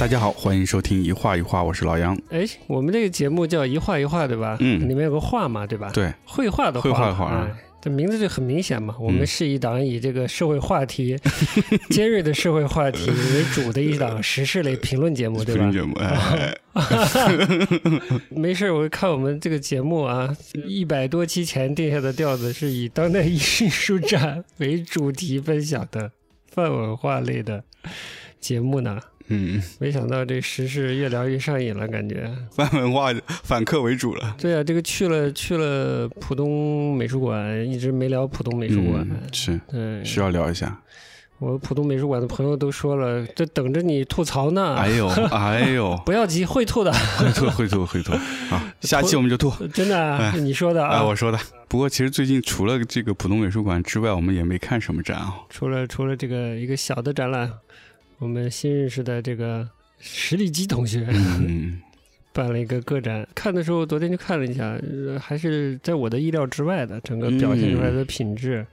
大家好，欢迎收听一画一画，我是老杨。哎，我们这个节目叫一画一画，对吧？嗯里面有个画嘛，对吧？，对，绘画的绘画的画啊哎这名字就很明显嘛。我们嗯是一档以这个社会话题、尖锐的社会话题为主的一档时事类评论节目，对吧评？论节目，哎，没事，我看我们这个节目啊，一百多期前定下的调子是以当代艺术展为主题分享的泛文化类的节目呢。嗯，没想到这时事越聊越上瘾了，感觉。反文化反客为主了。对啊，这个去了去了浦东美术馆，一直没聊浦东美术馆。嗯，是对，需要聊一下。我浦东美术馆的朋友都说了，这等着你吐槽呢。哎呦，哎呦，不要急，会吐的，会吐，会吐，会吐。啊，下期我们就吐。真的啊，哎你说的哎，啊。我说的。不过其实最近除了这个浦东美术馆之外，我们也没看什么展啊。除了除了这个一个小的展览，我们新认识的这个石立基同学嗯，办了一个个展，看的时候昨天就看了一下，呃还是在我的意料之外的，整个表现出来的品质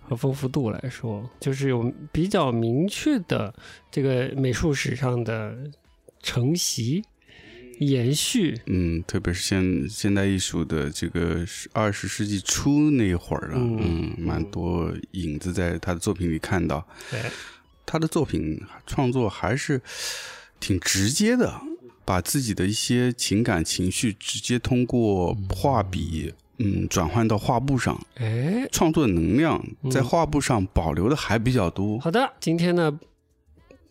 和丰富度来说，就是有比较明确的这个美术史上的承袭、延续。嗯，特别是现现代艺术的这个二十世纪初那会儿啊，嗯嗯，蛮多影子在他的作品里看到。哎，他的作品创作还是挺直接的，把自己的一些情感情绪直接通过画笔，嗯，转换到画布上，哎，创作能量嗯在画布上保留的还比较多。好的，今天呢，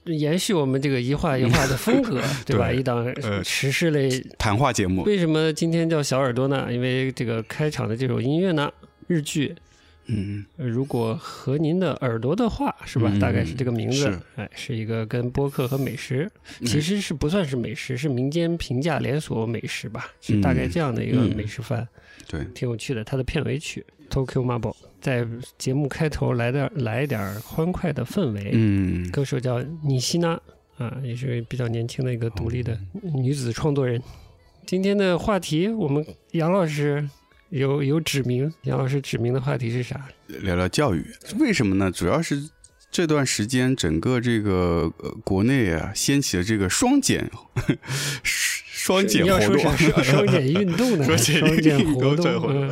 延续我们这个一画一画的风格，对吧？对一档呃时事类。谈话节目，为什么今天叫小耳朵呢？因为这个开场的这首音乐呢，日剧嗯，呃如果和您的耳朵的话，是吧？嗯大概是这个名字是。哎，是一个跟播客和美食，嗯其实是不算是美食，是民间平价连锁美食吧，是大概这样的一个嗯美食番，对，挺有趣的。它的片尾曲《Tokyo Marble》在节目开头来点来一点欢快的氛围。嗯，歌手叫尼西娜啊，也是比较年轻的一个独立的女子创作人。今天的话题，我们杨老师有有指明，杨老师指明的话题是啥？聊聊教育，为什么呢？主要是这段时间整个这个国内啊掀起了这个双减 双减活动，双双减运动呢？双减运活动这活动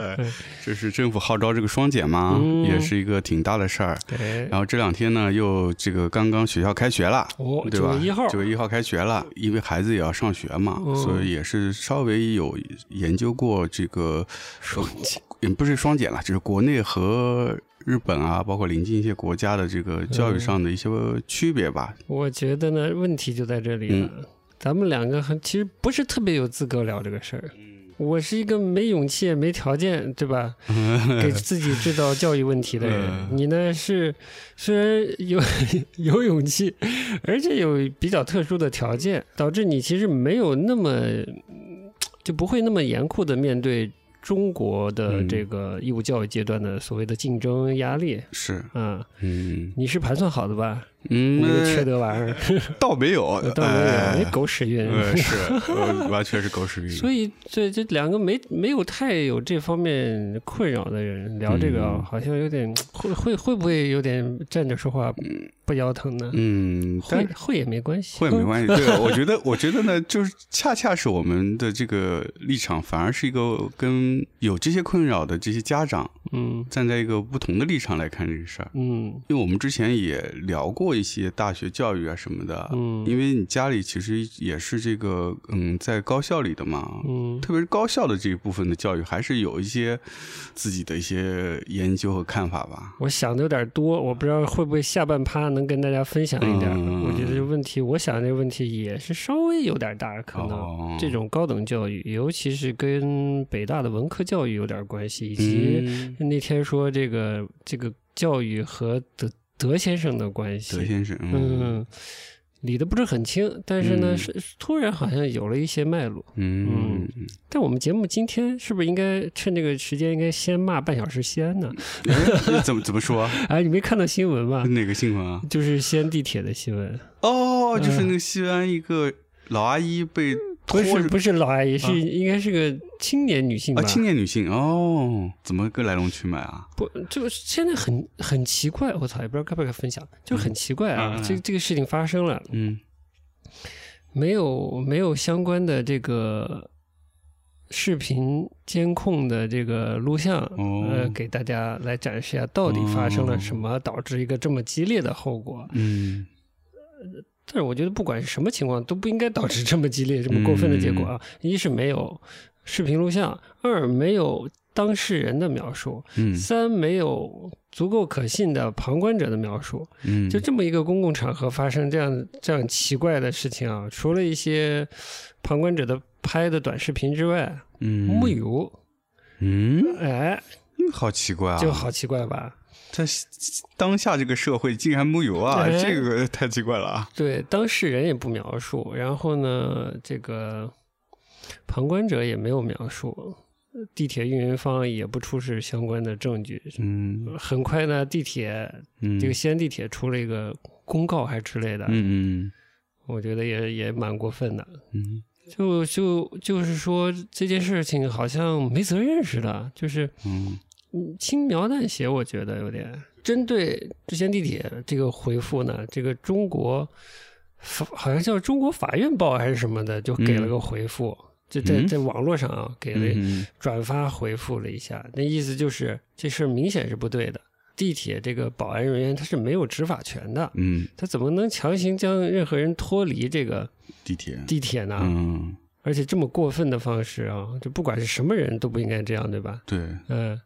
这是政府号召这个双减嘛，嗯也是一个挺大的事儿。然后这两天呢，又这个刚刚学校开学了。哦，对吧？九月一号，九月一号开学了，因为孩子也要上学嘛，嗯所以也是稍微有研究过这个双减，也不是双减了，就是国内和日本啊，包括临近一些国家的这个教育上的一些区别吧。我觉得呢，问题就在这里了。嗯咱们两个很其实不是特别有资格聊这个事儿。我是一个没勇气也没条件，对吧？给自己制造教育问题的人。嗯你呢是虽然有 有勇气，而且有比较特殊的条件，导致你其实没有那么就不会那么严酷的面对中国的嗯这个义务教育阶段的所谓的竞争压力。是，啊，嗯你是盘算好的吧？嗯，那个缺德玩意儿，倒没有，倒没有，哎那狗屎运。呃，是，呃完全是狗屎运。所以这这两个没没有太有这方面困扰的人聊这个好像有点会会会不会有点站着说话不腰疼呢？嗯，会会也没关系，会没关系。对，我觉得，我觉得呢，就是恰恰是我们的这个立场，反而是一个跟有这些困扰的这些家长嗯站在一个不同的立场来看这个事儿。嗯因为我们之前也聊过一些大学教育啊什么的，嗯因为你家里其实也是这个嗯在高校里的嘛，嗯特别是高校的这一部分的教育，还是有一些自己的一些研究和看法吧。我想的有点多，我不知道会不会下半趴能跟大家分享一点。嗯我觉得这问题，我想这个问题也是稍微有点大，可能。哦，这种高等教育，尤其是跟北大的文科教育有点关系，以及嗯，那天说这个这个教育和德德先生的关系，德先生，嗯嗯，理的不是很清，但是呢，嗯是突然好像有了一些脉络。嗯，但我们节目今天是不是应该趁这个时间，应该先骂半小时西安呢？哎怎么怎么说？哎，你没看到新闻吗？哪个新闻啊？就是西安地铁的新闻，哦，就是那个西安一个老阿姨被不是不是老阿姨，是啊应该是个青年女性吧？啊，青年女性哦，怎么个来龙去脉啊？不，就现在很很奇怪，我操，也不知道该不该分享，就很奇怪啊，这这个事情发生了，嗯。没有没有相关的这个视频监控的这个录像，哦。呃，给大家来展示一下到底发生了什么，导致一个这么激烈的后果。嗯但是我觉得不管是什么情况，都不应该导致这么激烈、这么过分的结果啊！一是没有视频录像，二没有当事人的描述，嗯三没有足够可信的旁观者的描述。嗯，就这么一个公共场合发生这样这样奇怪的事情啊，除了一些旁观者的拍的短视频之外，嗯木有，嗯，哎，好奇怪啊！就好奇怪吧？在当下这个社会竟然木有啊，哎这个太奇怪了啊！对，当事人也不描述，然后呢，这个旁观者也没有描述，地铁运营方也不出示相关的证据。嗯很快呢，地铁嗯，这个西安地铁出了一个公告还是之类的，嗯嗯我觉得也也蛮过分的。嗯就就就是说这件事情好像没责任似的，就是嗯嗯轻描淡写，我觉得有点。针对之前地铁这个回复呢，这个中国法好像叫中国法院报还是什么的，就给了个回复，就在嗯在网络上啊给了嗯转发回复了一下，那意思就是这事儿明显是不对的。地铁这个保安人员他是没有执法权的，嗯，他怎么能强行将任何人脱离这个地铁，地铁呢？嗯，而且这么过分的方式啊，就不管是什么人都不应该这样，对吧？对，嗯，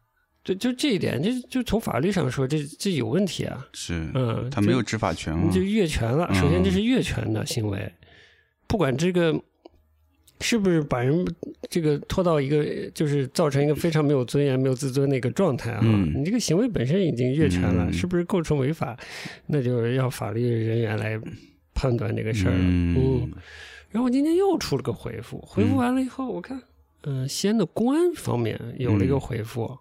对，就这一点，就就从法律上说，这这有问题啊，是，嗯他没有执法权就，越权了。嗯首先这是越权的行为，不管这个是不是把人这个拖到一个就是造成一个非常没有尊严、没有自尊的一个状态啊，嗯你这个行为本身已经越权了，嗯是不是构成违法？那就是要法律人员来判断这个事儿了。嗯然后今天又出了个回复，回复完了以后，我看，嗯、西安的公安方面有了一个回复，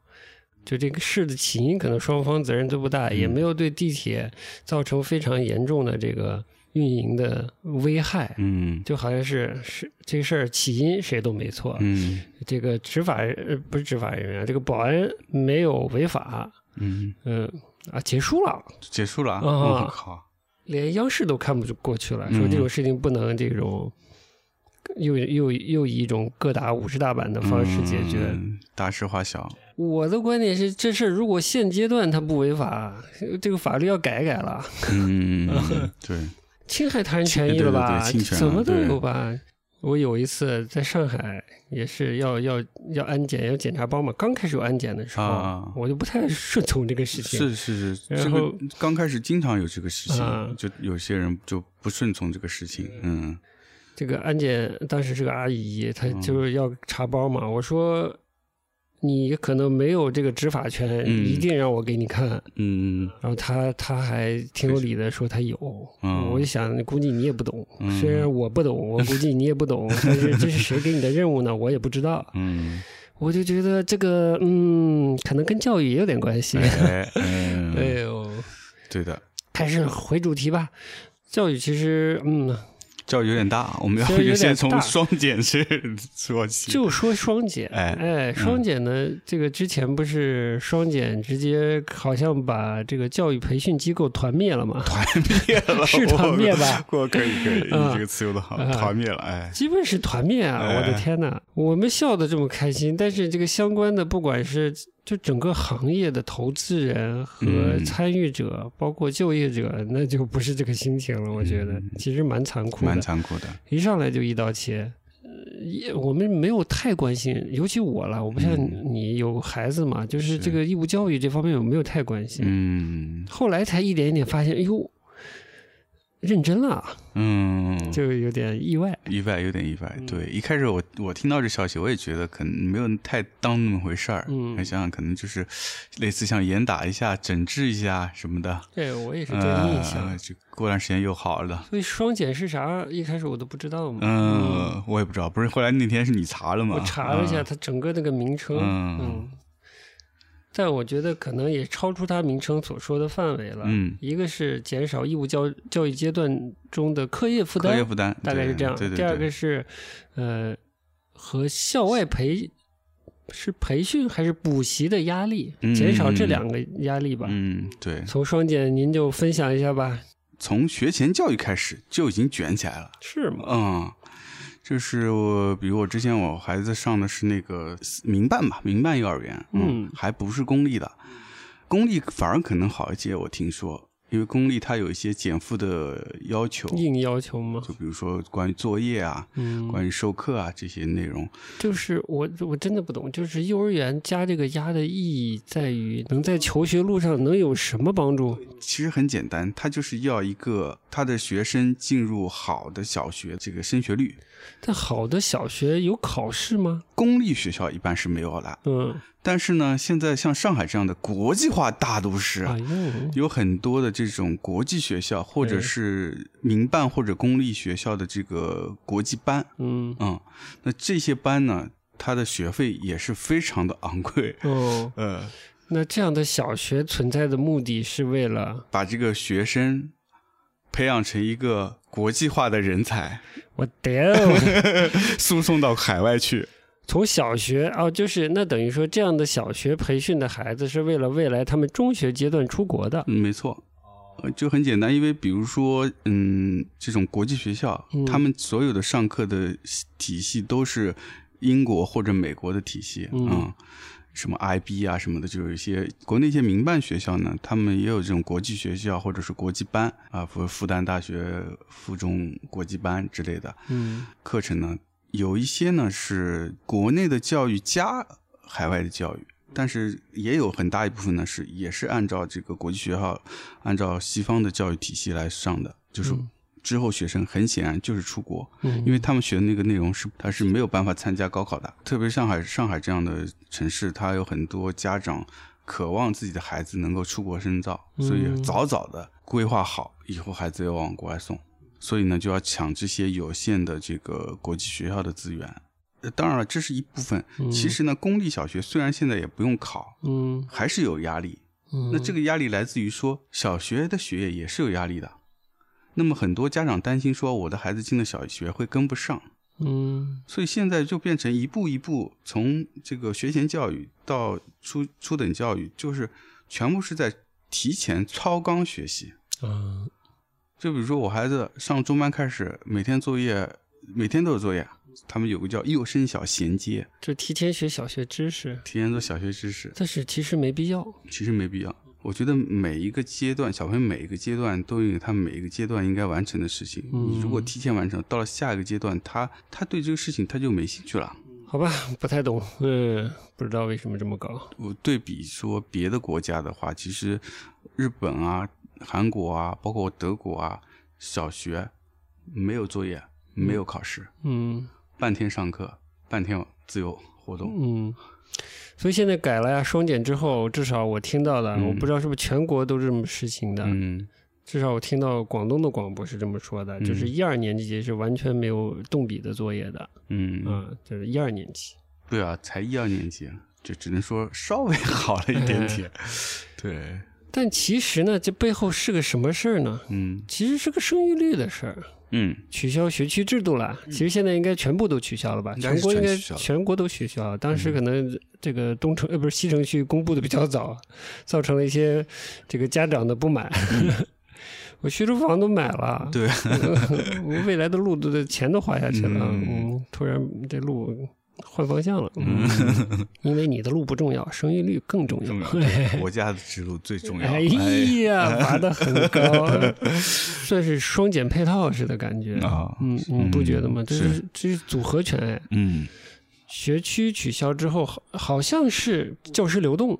就这个事的起因可能双方责任都不大，嗯。也没有对地铁造成非常严重的这个运营的危害，嗯。就好像是是这事儿起因谁都没错，嗯。这个执法呃不是执法人员，这个保安没有违法，嗯，嗯。啊结束了。结束了，啊？我靠，连央视都看不过去了，嗯。说这种事情不能这种又又又以一种各打五十大板的方式解决。嗯大事化小，我的观点是，这事儿如果现阶段它不违法，这个法律要改改了，嗯，对，侵害他人权益了吧？对对对了怎么都有吧？我有一次在上海也是要要要安检要检查包嘛，刚开始有安检的时候，啊我就不太顺从这个事情。是是是，这然后个刚开始经常有这个事啊情，就有些人就不顺从这个事情，嗯这个安检当时是个阿姨，她就是要查包嘛。我说你可能没有这个执法权，嗯一定让我给你看。嗯然后他他还挺有理的说他有，嗯我就想估计你也不懂，嗯虽然我不懂，我估计你也不懂，但是这是谁给你的任务呢？我也不知道。嗯，我就觉得这个嗯，可能跟教育也有点关系。哎呦，对的，还是回主题吧。教育其实嗯，教育有点大，我们要教育有点先从双减是说起，就说双减，哎哎，双减呢，这个之前不是双减直接好像把这个教育培训机构团灭了吗？团灭了，是团灭吧？我我可以可以，你啊这个词用的好，啊团灭了，哎，基本是团灭啊！哎。我的天呐，我们笑得这么开心，但是这个相关的，不管是就整个行业的投资人和嗯参与者，包括就业者，那就不是这个心情了。我觉得其实蛮残酷的蛮，残酷的，一上来就一刀切。呃也我们没有太关心，尤其我了，我不像嗯你有孩子嘛，就是是这个义务教育这方面我没有太关心。嗯后来才一点一点发现，哎呦，认真了，嗯，就有点意外。意外，有点意外。嗯对，一开始我我听到这消息，我也觉得可能没有太当那么回事儿。嗯我想想，可能就是类似像严打一下、整治一下什么的。对我也是这个印象。呃，就过段时间又好了。所以双减是啥？一开始我都不知道嘛。嗯，我也不知道，不是后来那天是你查了吗？我查了一下啊它整个那个名称，嗯嗯，但我觉得可能也超出它名称所说的范围了。嗯，一个是减少义务教教育阶段中的课业负担，课业负担大概是这样。对对对第二个是，呃，和校外培是培训还是补习的压力，嗯减少这两个压力吧。嗯，对，从双减，您就分享一下吧。从学前教育开始就已经卷起来了。是吗？嗯，就是我，比如我之前我孩子上的是那个民办吧，民办幼儿园，嗯还不是公立的，公立反而可能好一些，我听说，因为公立它有一些减负的要求，硬要求吗？就比如说关于作业啊，嗯，关于授课啊这些内容，就是我我真的不懂，就是幼儿园加这个压的意义在于能在求学路上能有什么帮助？其实很简单，它就是要一个他的学生进入好的小学这个升学率。但好的小学有考试吗？公立学校一般是没有了，嗯，但是呢，现在像上海这样的国际化大都市，哎，有很多的这种国际学校，或者是民办或者公立学校的这个国际班，嗯，嗯，那这些班呢，它的学费也是非常的昂贵，哦，呃，那这样的小学存在的目的是为了把这个学生培养成一个国际化的人才，我屌，输送到海外去。从小学哦，就是那等于说这样的小学培训的孩子是为了未来他们中学阶段出国的。嗯，没错。呃就很简单，因为比如说，嗯，这种国际学校，嗯他们所有的上课的体系都是英国或者美国的体系，嗯什么 IB 啊什么的，就有一些国内一些民办学校呢，他们也有这种国际学校或者是国际班啊，复复旦大学附中国际班之类的嗯课程呢，有一些呢是国内的教育加海外的教育。但是也有很大一部分呢是也是按照这个国际学校，按照西方的教育体系来上的，就是嗯之后学生很显然就是出国，嗯，因为他们学的那个内容是他是没有办法参加高考的，特别上海上海这样的城市，它有很多家长渴望自己的孩子能够出国深造，所以嗯早早的规划好以后孩子要往国外送，所以呢就要抢这些有限的这个国际学校的资源。呃当然了，这是一部分。嗯其实呢，公立小学虽然现在也不用考，嗯还是有压力。嗯，那这个压力来自于说，小学的学业也是有压力的。那么很多家长担心说，我的孩子进了小学会跟不上，嗯所以现在就变成一步一步从这个学前教育到初初等教育，就是全部是在提前超纲学习。嗯就比如说我孩子上中班开始，每天作业每天都有作业，他们有个叫幼升小衔接，就提前学小学知识，提前做小学知识。但是其实没必要。其实没必要。我觉得每一个阶段，小朋友每一个阶段都有他每一个阶段应该完成的事情。嗯你如果提前完成，到了下一个阶段，他他对这个事情他就没兴趣了。好吧，不太懂，嗯，不知道为什么这么搞。我对比说别的国家的话，其实日本啊、韩国啊，包括德国啊，小学没有作业，没有考试，嗯半天上课，半天自由活动。嗯，所以现在改了呀，双减之后，至少我听到的，嗯我不知道是不是全国都是这么实行的。嗯至少我听到广东的广播是这么说的，就是嗯一二年级是完全没有动笔的作业的，嗯，啊，就是一二年级。对啊，才一二年级，就只能说稍微好了一点点。对，但其实呢，这背后是个什么事儿呢？嗯其实是个生育率的事儿。嗯。取消学区制度了，其实现在应该全部都取消了吧？全国应该全国都取消了。当时可能这个东城呃不是西城区公布的比较早，造成了一些这个家长的不满。我学区房都买了，嗯对，我未来的路都的钱都花下去了，嗯嗯，突然这路换方向了，嗯，因为你的路不重要，生育率更重重要要。国家的之路最重要。哎呀，拔得很高，算是双减配套似的感觉啊嗯，你不觉得吗？嗯这是这是组合拳哎。嗯，学区取消之后，好好像是教师流动，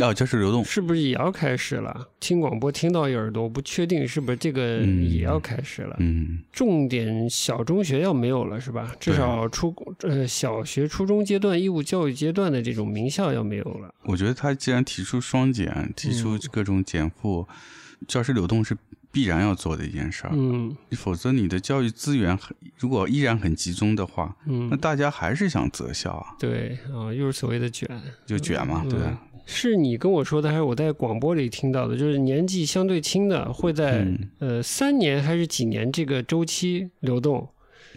哦，教师流动，是不是也要开始了？听广播听到一耳朵，我不确定是不是这个嗯也要开始了。嗯重点小中学要没有了是吧？至少初呃小学、初中阶段义务教育阶段的这种名校要没有了。我觉得他既然提出双减，提出嗯各种减负，教师流动是必然要做的一件事儿。嗯否则你的教育资源很如果依然很集中的话，那嗯，大家还是想择校啊，对啊，又是所谓的卷。就卷嘛，嗯对吧？是你跟我说的，还是我在广播里听到的？就是年纪相对轻的会在、嗯。呃三年还是几年这个周期流动，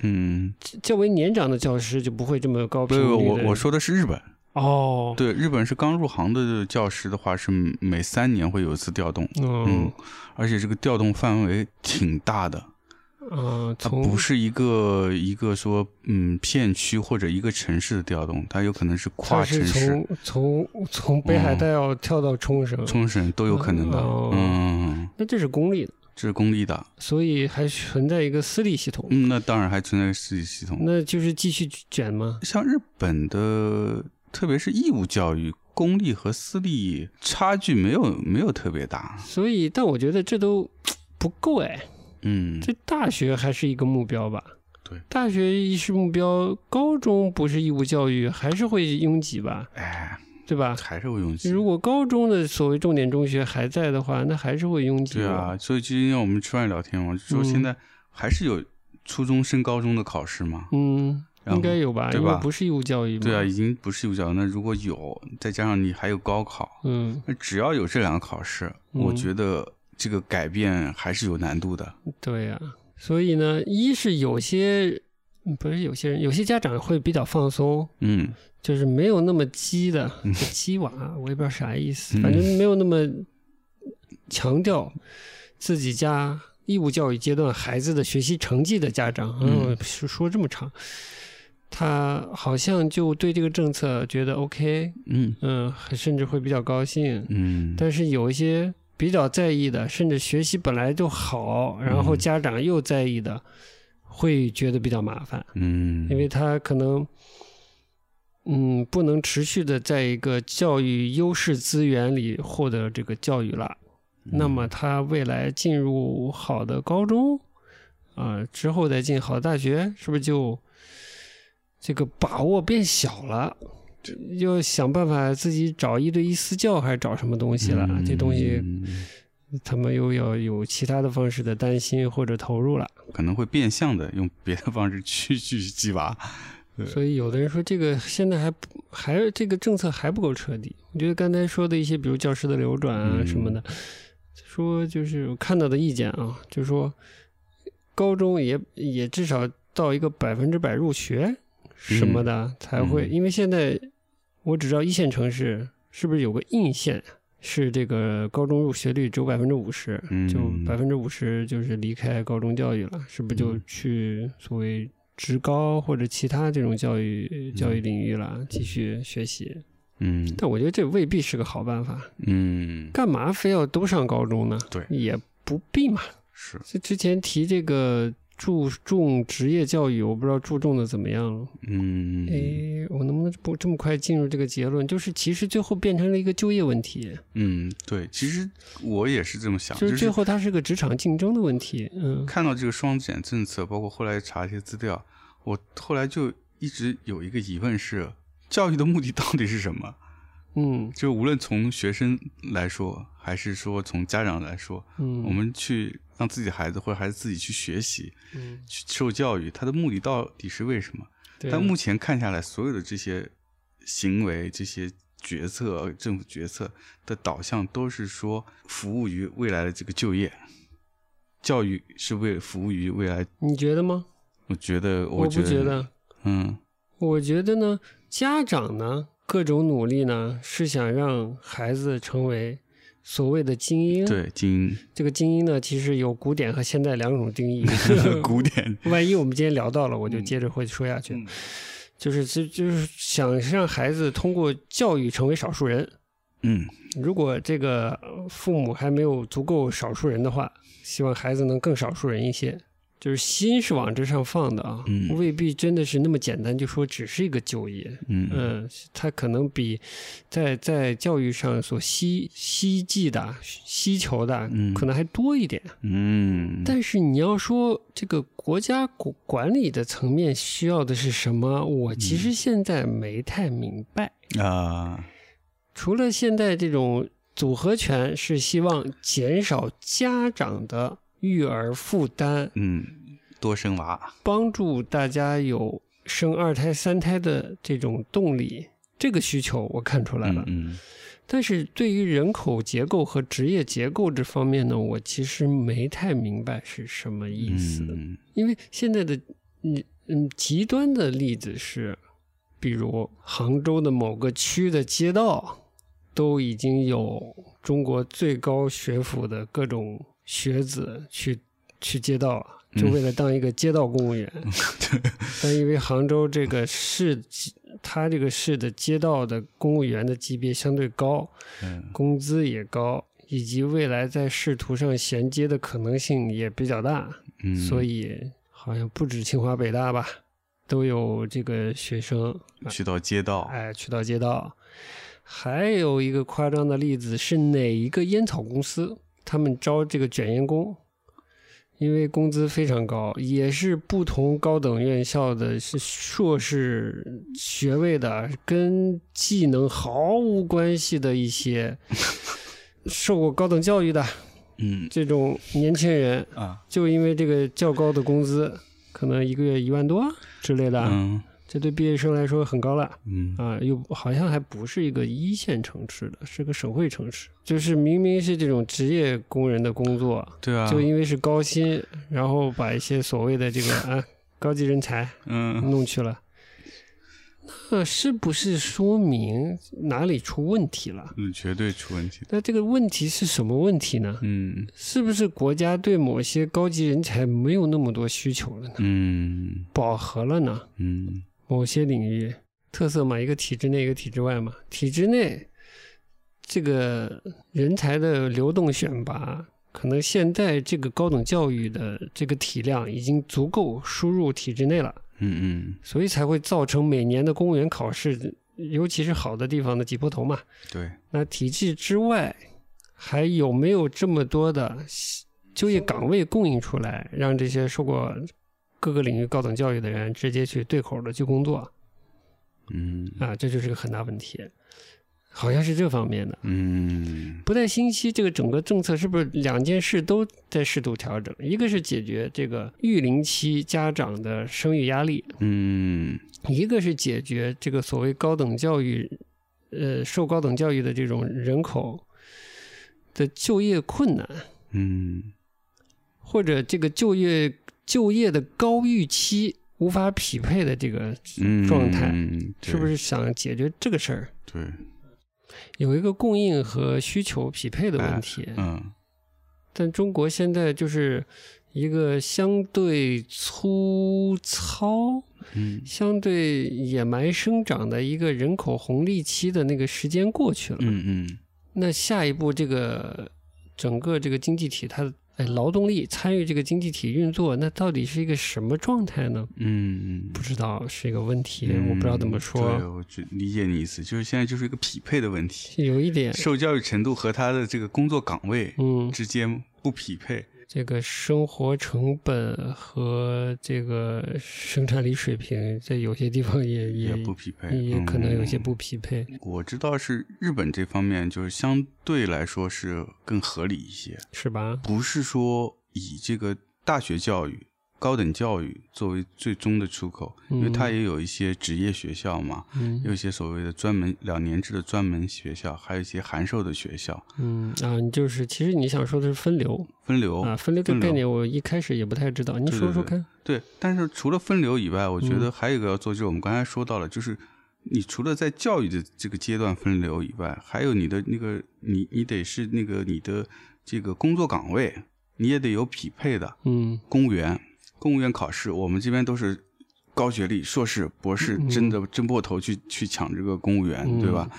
嗯，较为年长的教师就不会这么高不不，频率的。我我说的是日本，哦，对，日本是刚入行的教师的话，是每三年会有一次调动，嗯嗯，而且这个调动范围挺大的，嗯，它从不是一个一个说嗯片区或者一个城市的调动，它有可能是跨城市、从从从北海道要跳到冲绳，冲绳都有可能的，哦。嗯，那这是公立的，这是公立的，所以还存在一个私立系统，嗯，那当然还存在私立系统，那就是继续卷吗？像日本的，特别是义务教育，公立和私立差距没有没有特别大。所以，但我觉得这都不够哎，嗯，这大学还是一个目标吧？对，大学一是目标，高中不是义务教育，还是会拥挤吧？哎，对吧？还是会拥挤。如果高中的所谓重点中学还在的话，那还是会拥挤。对啊，，所以今天我们吃饭聊天嘛，就说嗯现在还是有初中升高中的考试嘛。嗯，应该有吧？对吧因为不是义务教育嘛。对啊，已经不是义务教育，那如果有，再加上你还有高考，嗯，那只要有这两个考试，我嗯觉得这个改变还是有难度的。对呀、所以呢，一是有些嗯不是有些人，有些家长会比较放松，嗯。就是没有那么鸡的鸡娃，我也不知道啥意思，嗯。反正没有那么强调自己家义务教育阶段孩子的学习成绩的家长，嗯。嗯，说说这么长，他好像就对这个政策觉得 OK，嗯。嗯，甚至会比较高兴。嗯，但是有一些比较在意的，甚至学习本来就好，然后嗯家长又在意的，会觉得比较麻烦。嗯，因为他可能，嗯，不能持续的在一个教育优势资源里获得这个教育了。那么他未来进入好的高中，啊、之后再进好的大学，是不是就这个把握变小了？要想办法自己找一对一私教，还是找什么东西了？这东西嗯他们又要有其他的方式的担心或者投入了。可能会变相的用别的方式去去激娃。对所以有的人说这个现在还不还这个政策还不够彻底。我觉得刚才说的一些，比如教师的流转啊嗯什么的，说就是我看到的意见啊，就是说高中也也至少到一个百分之百入学什么的才会，嗯因为现在我只知道一线城市是不是有个硬线。是这个高中入学率只有百分之五十，嗯就百分之五十就是离开高中教育了，是不是就嗯去所谓职高或者其他这种教育教育领域了，继续学习？嗯但我觉得这未必是个好办法，嗯，干嘛非要都上高中呢？对也不必嘛。是这之前提这个注重职业教育，我不知道注重的怎么样了。嗯诶，我能不能不这么快进入这个结论？就是其实最后变成了一个就业问题，嗯，对，其实我也是这么想，就就是是最后它是个职场竞争的问题。嗯看到这个双减政策，包括后来查一些资料，我后来就一直有一个疑问是：教育的目的到底是什么？嗯就无论从学生来说，还是说从家长来说，嗯，我们去让自己的孩子或者孩子自己去学习、嗯去受教育，他的目的到底是为什么？对但目前看下来，所有的这些行为、这些决策、政府决策的导向，都是说服务于未来的这个就业。教育是为了服务于未来，你觉得吗？我觉得，我觉不觉得，嗯我觉得呢，家长呢各种努力呢是想让孩子成为所谓的精英。，对，精英这个精英呢其实有古典和现代两种定义。英 古典，万一我们今天聊到了，我就接着会说下去。嗯就是就就是想让孩子通过教育成为少数人。嗯如果这个呃父母还没有足够少数人的话，希望孩子能更少数人一些。就是心是往这上放的啊，嗯未必真的是那么简单，就说只是一个就业。嗯嗯，他可能比在在教育上所希希冀的、需求的，嗯可能还多一点。嗯，但是你要说这个国家管管理的层面需要的是什么，我其嗯实现在没太明白。啊，除了现在这种组合拳是希望减少家长的育儿负担，嗯，多生娃，帮助大家有生二胎、三胎的这种动力，这个需求我看出来了。嗯但是对于人口结构和职业结构这方面呢，我其实没太明白是什么意思。嗯因为现在的嗯嗯极端的例子是，比如杭州的某个区的街道，都已经有中国最高学府的各种学子去去街道，就为了当一个街道公务员。但因为杭州这个市，它这个市的街道的公务员的级别相对高，工资也高，以及未来在仕途上衔接的可能性也比较大，所以好像不止清华北大吧。都有这个学生去到街道，哎，去到街道。还有一个夸张的例子是哪一个烟草公司？他们招这个卷烟工，因为工资非常高，也是不同高等院校的是硕士学位的，跟技能毫无关系的一些 受过高等教育的，嗯，这种年轻人啊，就因为这个较高的工资。可能一个月一万多之类的，嗯，这对毕业生来说很高了，嗯啊，又好像还不是一个一线城市的，是个省会城市，就是明明是这种职业工人的工作，对啊，就因为是高薪，然后把一些所谓的这个啊高级人才，嗯，弄去了。那是不是说明哪里出问题了？嗯，绝对出问题。那这个问题是什么问题呢？嗯，是不是国家对某些高级人才没有那么多需求了呢？嗯，饱和了呢？嗯，某些领域特色嘛，一个体制内，一个体制外嘛。体制内这个人才的流动选拔，可能现在这个高等教育的这个体量已经足够输入体制内了。嗯嗯，所以才会造成每年的公务员考试，尤其是好的地方的挤破头嘛。对。那体制之外，还有没有这么多的就业岗位供应出来，让这些受过各个领域高等教育的人直接去对口的去工作？嗯，啊，这就是个很大问题。好像是这方面的，嗯，不太清晰。这个整个政策是不是两件事都在适度调整？一个是解决这个育龄期家长的生育压力，嗯，一个是解决这个所谓高等教育，呃，受高等教育的这种人口的就业困难，嗯，或者这个就业就业的高预期无法匹配的这个状态，是不是想解决这个事儿？对。有一个供应和需求匹配的问题，嗯，但中国现在就是一个相对粗糙、嗯，相对野蛮生长的一个人口红利期的那个时间过去了，嗯嗯，那下一步这个整个这个经济体它。哎，劳动力参与这个经济体运作，那到底是一个什么状态呢？嗯，不知道是一个问题，我不知道怎么说。对，我理解你意思，就是现在就是一个匹配的问题，有一点受教育程度和他的这个工作岗位嗯之间不匹配。这个生活成本和这个生产力水平，在有些地方也也不匹配，也可能有些不匹配。我知道是日本这方面，就是相对来说是更合理一些，是吧？不是说以这个大学教育。高等教育作为最终的出口，因为它也有一些职业学校嘛，有一些所谓的专门两年制的专门学校，还有一些函授的学校。嗯啊，你就是其实你想说的是分流，分流啊，分流这个概念我一开始也不太知道，你说说看。对，但是除了分流以外，我觉得还有一个要做，就是我们刚才说到了，就是你除了在教育的这个阶段分流以外，还有你的那个你你得是那个你的这个工作岗位，你也得有匹配的，嗯，公务员。公务员考试，我们这边都是高学历、硕士、博士，真的争破头去去抢这个公务员，对吧？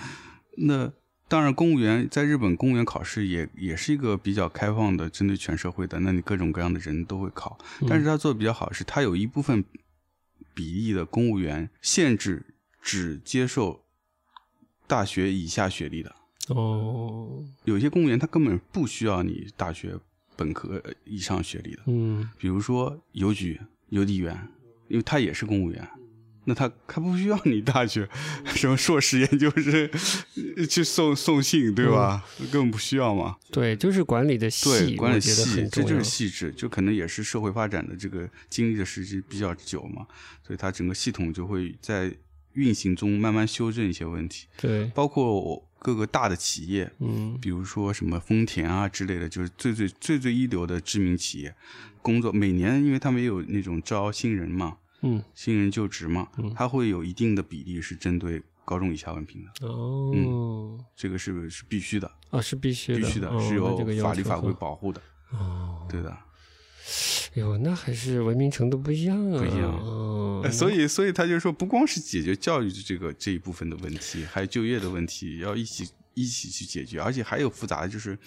那当然，公务员在日本公务员考试也也是一个比较开放的，针对全社会的，那你各种各样的人都会考。但是他做的比较好是，他有一部分比例的公务员限制只接受大学以下学历的。哦，有些公务员他根本不需要你大学。本科以上学历的，嗯，比如说邮局邮递员，因为他也是公务员，那他他不需要你大学什么硕士研究生去送送信，对吧？根本不需要嘛。对，就是管理的细，管理细，这就是细致，就可能也是社会发展的这个经历的时间比较久嘛，所以它整个系统就会在运行中慢慢修正一些问题。对，包括。各个大的企业，嗯，比如说什么丰田啊之类的，就是最最最最一流的知名企业，工作每年因为他们也有那种招新人嘛，嗯。新人就职嘛嗯，它会有一定的比例是针对高中以下文凭的，哦，这个是是必须的，啊是必须的，嗯必须的，哦是有法律法规保护的，哦，对的。哟，那还是文明程度不一样啊，不一样 所以，所以他就说，不光是解决教育的这个这一部分的问题，还有就业的问题，要一起一起去解决，而且还有复杂的就是。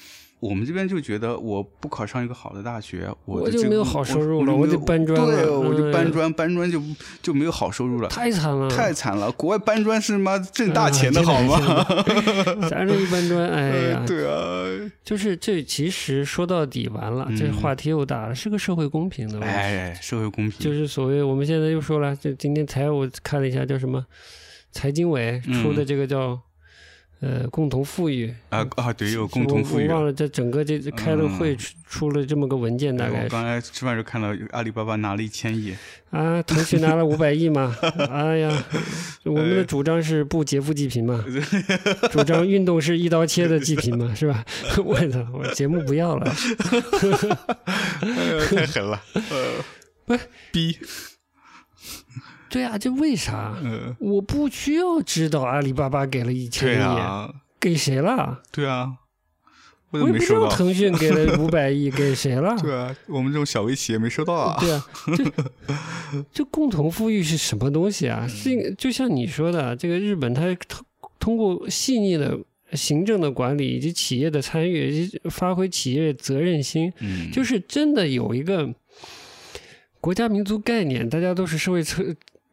我们这边就觉得，我不考上一个好的大学，我就没有好收入了我我得搬砖了对，我就哎搬砖，搬砖就就没有好收入了，太惨了，太惨了。国外搬砖是妈挣大钱的啊好吗？咱这一搬砖，哎呀，对啊，就是这其实说到底完了，这嗯话题又大了，是个社会公平的问题。哎，社会公平。就是所谓我们现在又说了，就今天财务看了一下，叫什么财经委出的这个叫、呃共同富裕啊啊，对，有共同富裕我。忘了这整个这这开了会出出了这么个文件，大概我刚才吃饭时候看到阿里巴巴拿了一千亿，啊，腾讯拿了五百亿嘛，哎呀，我们的主张是不劫富济贫嘛，主张运动是一刀切的济贫嘛，是吧？我操，我节目不要了，太狠了，呃，不逼，对啊，这为啥？呃，我不需要知道阿里巴巴给了一千对亿，啊，给谁了？对啊，我我也不知道？腾讯给了 五百亿给谁了？对啊，我们这种小微企业没收到啊。对啊，这这共同富裕是什么东西啊？是就像你说的，这个日本它通通过细腻的行政的管理以及企业的参与，以及发挥企业责任心，嗯，就是真的有一个国家民族概念，大家都是社会参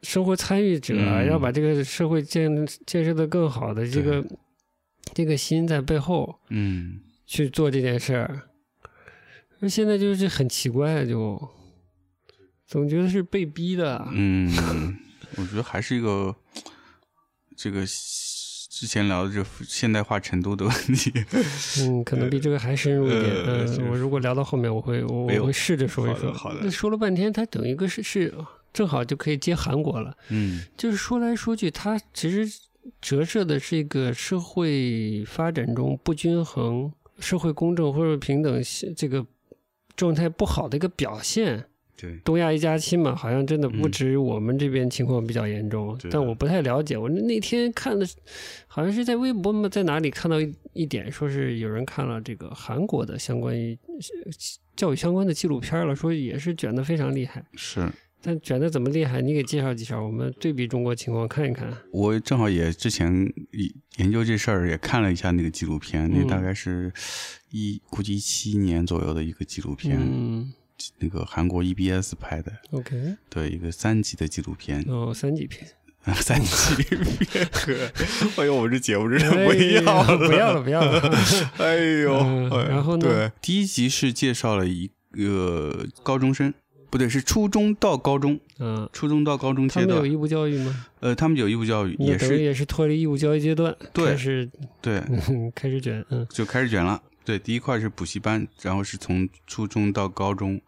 生活参与者，嗯要把这个社会建建设的更好的这个这个心在背后嗯，去做这件事儿。那现在就是很奇怪，就总觉得是被逼的。嗯，我觉得还是一个这个之前聊的这现代化程度的问题。嗯，可能比这个还深入一点。呃嗯，我如果聊到后面，我会我我会试着说一说。好的好的那说了半天，它等于一个是是正好就可以接韩国了。嗯就是说来说去，它其实折射的是一个社会发展中不均衡、社会公正或者平等这个状态不好的一个表现。对，东亚一家亲嘛，好像真的不嗯止我们这边情况比较严重，但我不太了解。我那天看的，好像是在微博嘛，在哪里看到一一点，说是有人看了这个韩国的相关于呃教育相关的纪录片了，说也是卷的非常厉害。是但卷的怎么厉害？你给介绍介绍，我们对比中国情况看一看。我正好也之前研研究这事儿，也看了一下那个纪录片，那嗯大概是一估计一七年左右的一个纪录片，嗯。那个韩国 EBS 拍的，，OK，对，一个三级的纪录片，哦，三级片，三级片，哎呦，我们这节目真不一样了，不要了，不要了。哎呦，然后呢？对，第一集是介绍了一个高中生，不对，是初中到高中，嗯，初中到高中阶段，他们有义务教育吗？呃，他们有义务教育，也是也是脱离义务教育阶段，对开始对，嗯开始卷，嗯就开始卷了。对，第一块是补习班，然后是从初中到高中，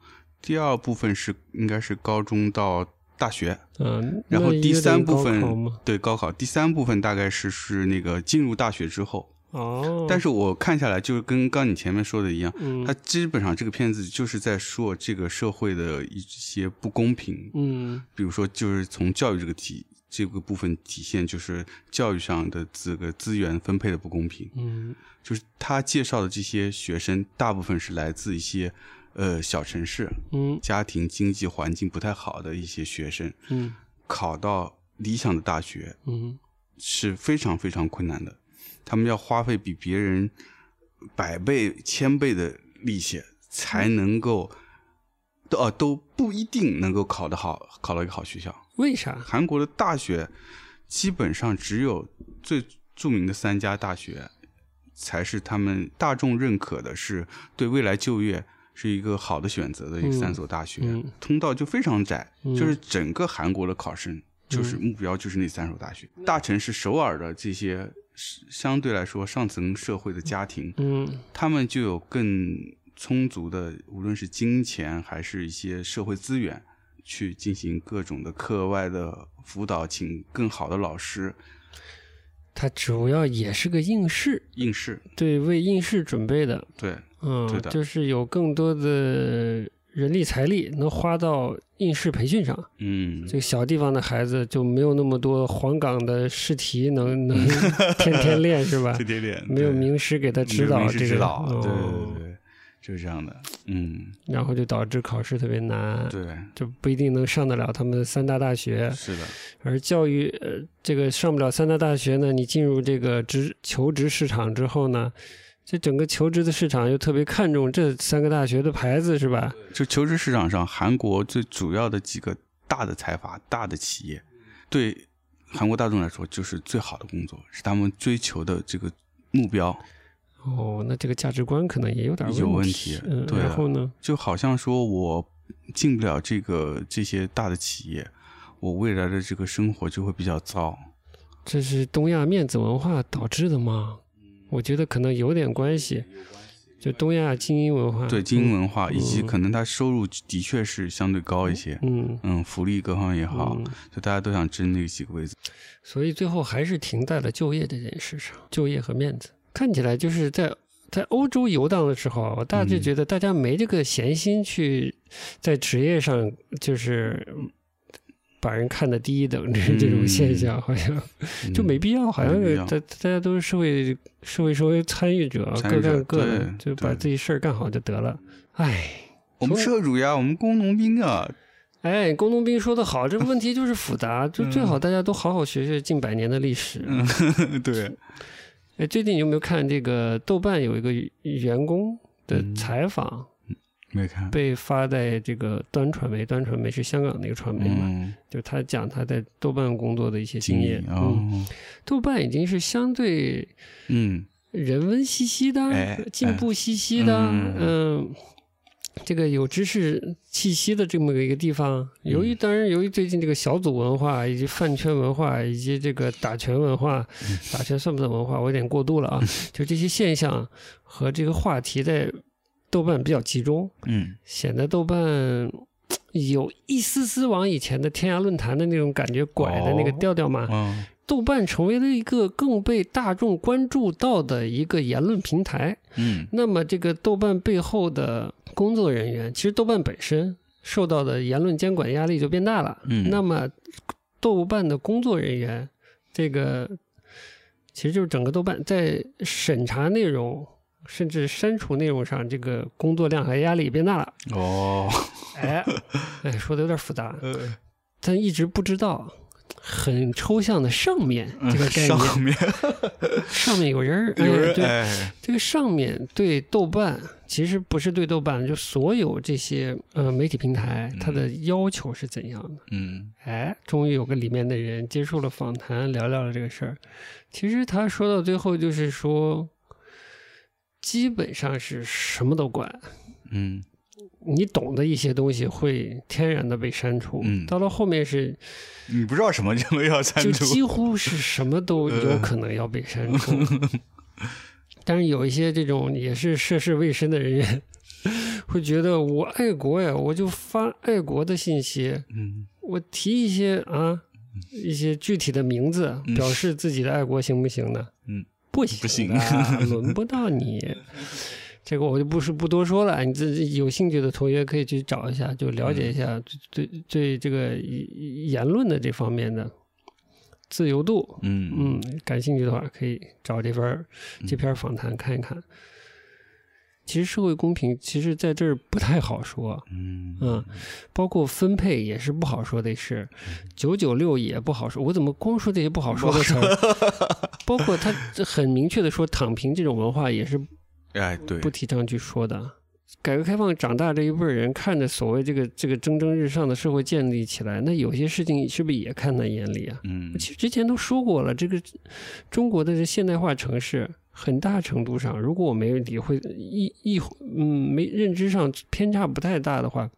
第二部分是应该是高中到大学，嗯，然后第三部分？对高考，第三部分大概是是那个进入大学之后。哦，但是我看下来，就是跟刚你前面说的一样，嗯。它基本上这个片子就是在说这个社会的一些不公平，嗯。比如说就是从教育这个体这个部分体现，就是教育上的这个资源分配的不公平。嗯。就是他介绍的这些学生，大部分是来自一些呃小城市，嗯。家庭经济环境不太好的一些学生，嗯。考到理想的大学嗯。是非常非常困难的，他们要花费比别人百倍、千倍的力气，才能够都哦、都不一定能够考得好，考到一个好学校。为啥？韩国的大学基本上只有最著名的三家大学，才是他们大众认可的，是对未来就业是一个好的选择的三所大学，嗯通道就非常窄，嗯就是整个韩国的考生就是目标就是那三所大学。大城市首尔的这些相对来说上层社会的家庭，嗯。他们就有更充足的，无论是金钱还是一些社会资源，去进行各种的课外的辅导，请更好的老师。它主要也是个应试，应试。对，为应试准备的。对，嗯，对的。就是有更多的人力财力能花到应试培训上。嗯，这个小地方的孩子就没有那么多黄冈的试题能 能天天练是吧？天天练没有名师给他指导这个，指导，对对对，就是这样的。嗯，然后就导致考试特别难，对，就不一定能上得了他们三大大学。是的，而教育呃，这个上不了三大大学呢，你进入这个职求职市场之后呢，这整个求职的市场又特别看重这三个大学的牌子，是吧？就求职市场上，韩国最主要的几个大的财阀、大的企业，对韩国大众来说就是最好的工作，是他们追求的这个目标。哦，那这个价值观可能也有点有问题题。嗯，对啊然后呢？就好像说我进不了这个这些大的企业，我未来的这个生活就会比较糟。这是东亚面子文化导致的吗？我觉得可能有点关系。就东亚精英文化，对精英文化，以及嗯可能他收入的确是相对高一些，嗯，嗯，福利各方面也好，嗯，就大家都想争那几个位置。所以最后还是停在了就业这件事上，就业和面子。看起来就是在在欧洲游荡的时候，我大致嗯觉得大家没这个闲心去在职业上就是把人看得低一等，这这种现象，好像就没必要，好像大大家都是社会社会社会参与者，各干各的，就把自己事儿干好就得了。唉，我们社主呀，我们工农兵啊，哎，工农兵说的好，这个问题就是复杂，就最嗯好大家都好好学学近百年的历史。对，哎，最近有没有看这个豆瓣有一个员工的嗯采访，没看，被发在这个端传媒，端传媒是香港的一个传媒嘛，嗯，就他讲他在豆瓣工作的一些经经验。验哦嗯，，豆瓣已经是相对嗯，人文兮兮的哎、进步兮兮的，嗯嗯。这个有知识气息的这么一个地方，由嗯于当然由于最近这个小组文化以及饭圈文化以及这个打拳文化，嗯打拳算不算文化？我有点过度了啊。就这些现象和这个话题在豆瓣比较集中，嗯，显得豆瓣有一丝丝往以前的天涯论坛的那种感觉拐的那个哦调调嘛。嗯，豆瓣成为了一个更被大众关注到的一个言论平台。嗯，那么，这个豆瓣背后的工作人员，其实豆瓣本身受到的言论监管压力就变大了。嗯那么豆瓣的工作人员，这个其实就是整个豆瓣在审查内容。甚至删除内容上，这个工作量和压力也变大了。哦，哎，哎，说的有点复杂，呃，但一直不知道很抽象的上面这个概念。上面上面有人儿，有人哎对，哎，这个上面对豆瓣，其实不是对豆瓣，就所有这些呃媒体平台，它的要求是怎样的？嗯哎，终于有个里面的人接受了访谈，聊聊了这个事儿。其实他说到最后就是说，基本上是什么都管，嗯。你懂的一些东西会天然的被删除，嗯。到了后面是你不知道什么就要删除，就几乎是什么都有可能要被删除。但是有一些这种也是涉世未深的人员，会觉得我爱国呀，我就发爱国的信息，嗯。我提一些啊一些具体的名字，嗯。表示自己的爱国行不行呢？嗯，不行，不 行轮不到你。这个我就不是不多说了，你自己有兴趣的同学可以去找一下，就了解一下对对对这个言论的这方面的自由度。嗯嗯，感兴趣的话可以找这份这篇访谈看一看。其实社会公平，其实在这儿不太好说，嗯嗯，包括分配也是不好说的事，九九六也不好说。我怎么光说这些不好说的词儿？包括他很明确的说，躺平这种文化也是哎对，不提倡去说的。改革开放长大这一辈人，看着所谓这个这个蒸蒸日上的社会建立起来，那有些事情是不是也看在眼里啊？嗯其实之前都说过了，这个中国的这现代化城市，很大程度上，如果我没理会一一嗯没认知上偏差不太大的话，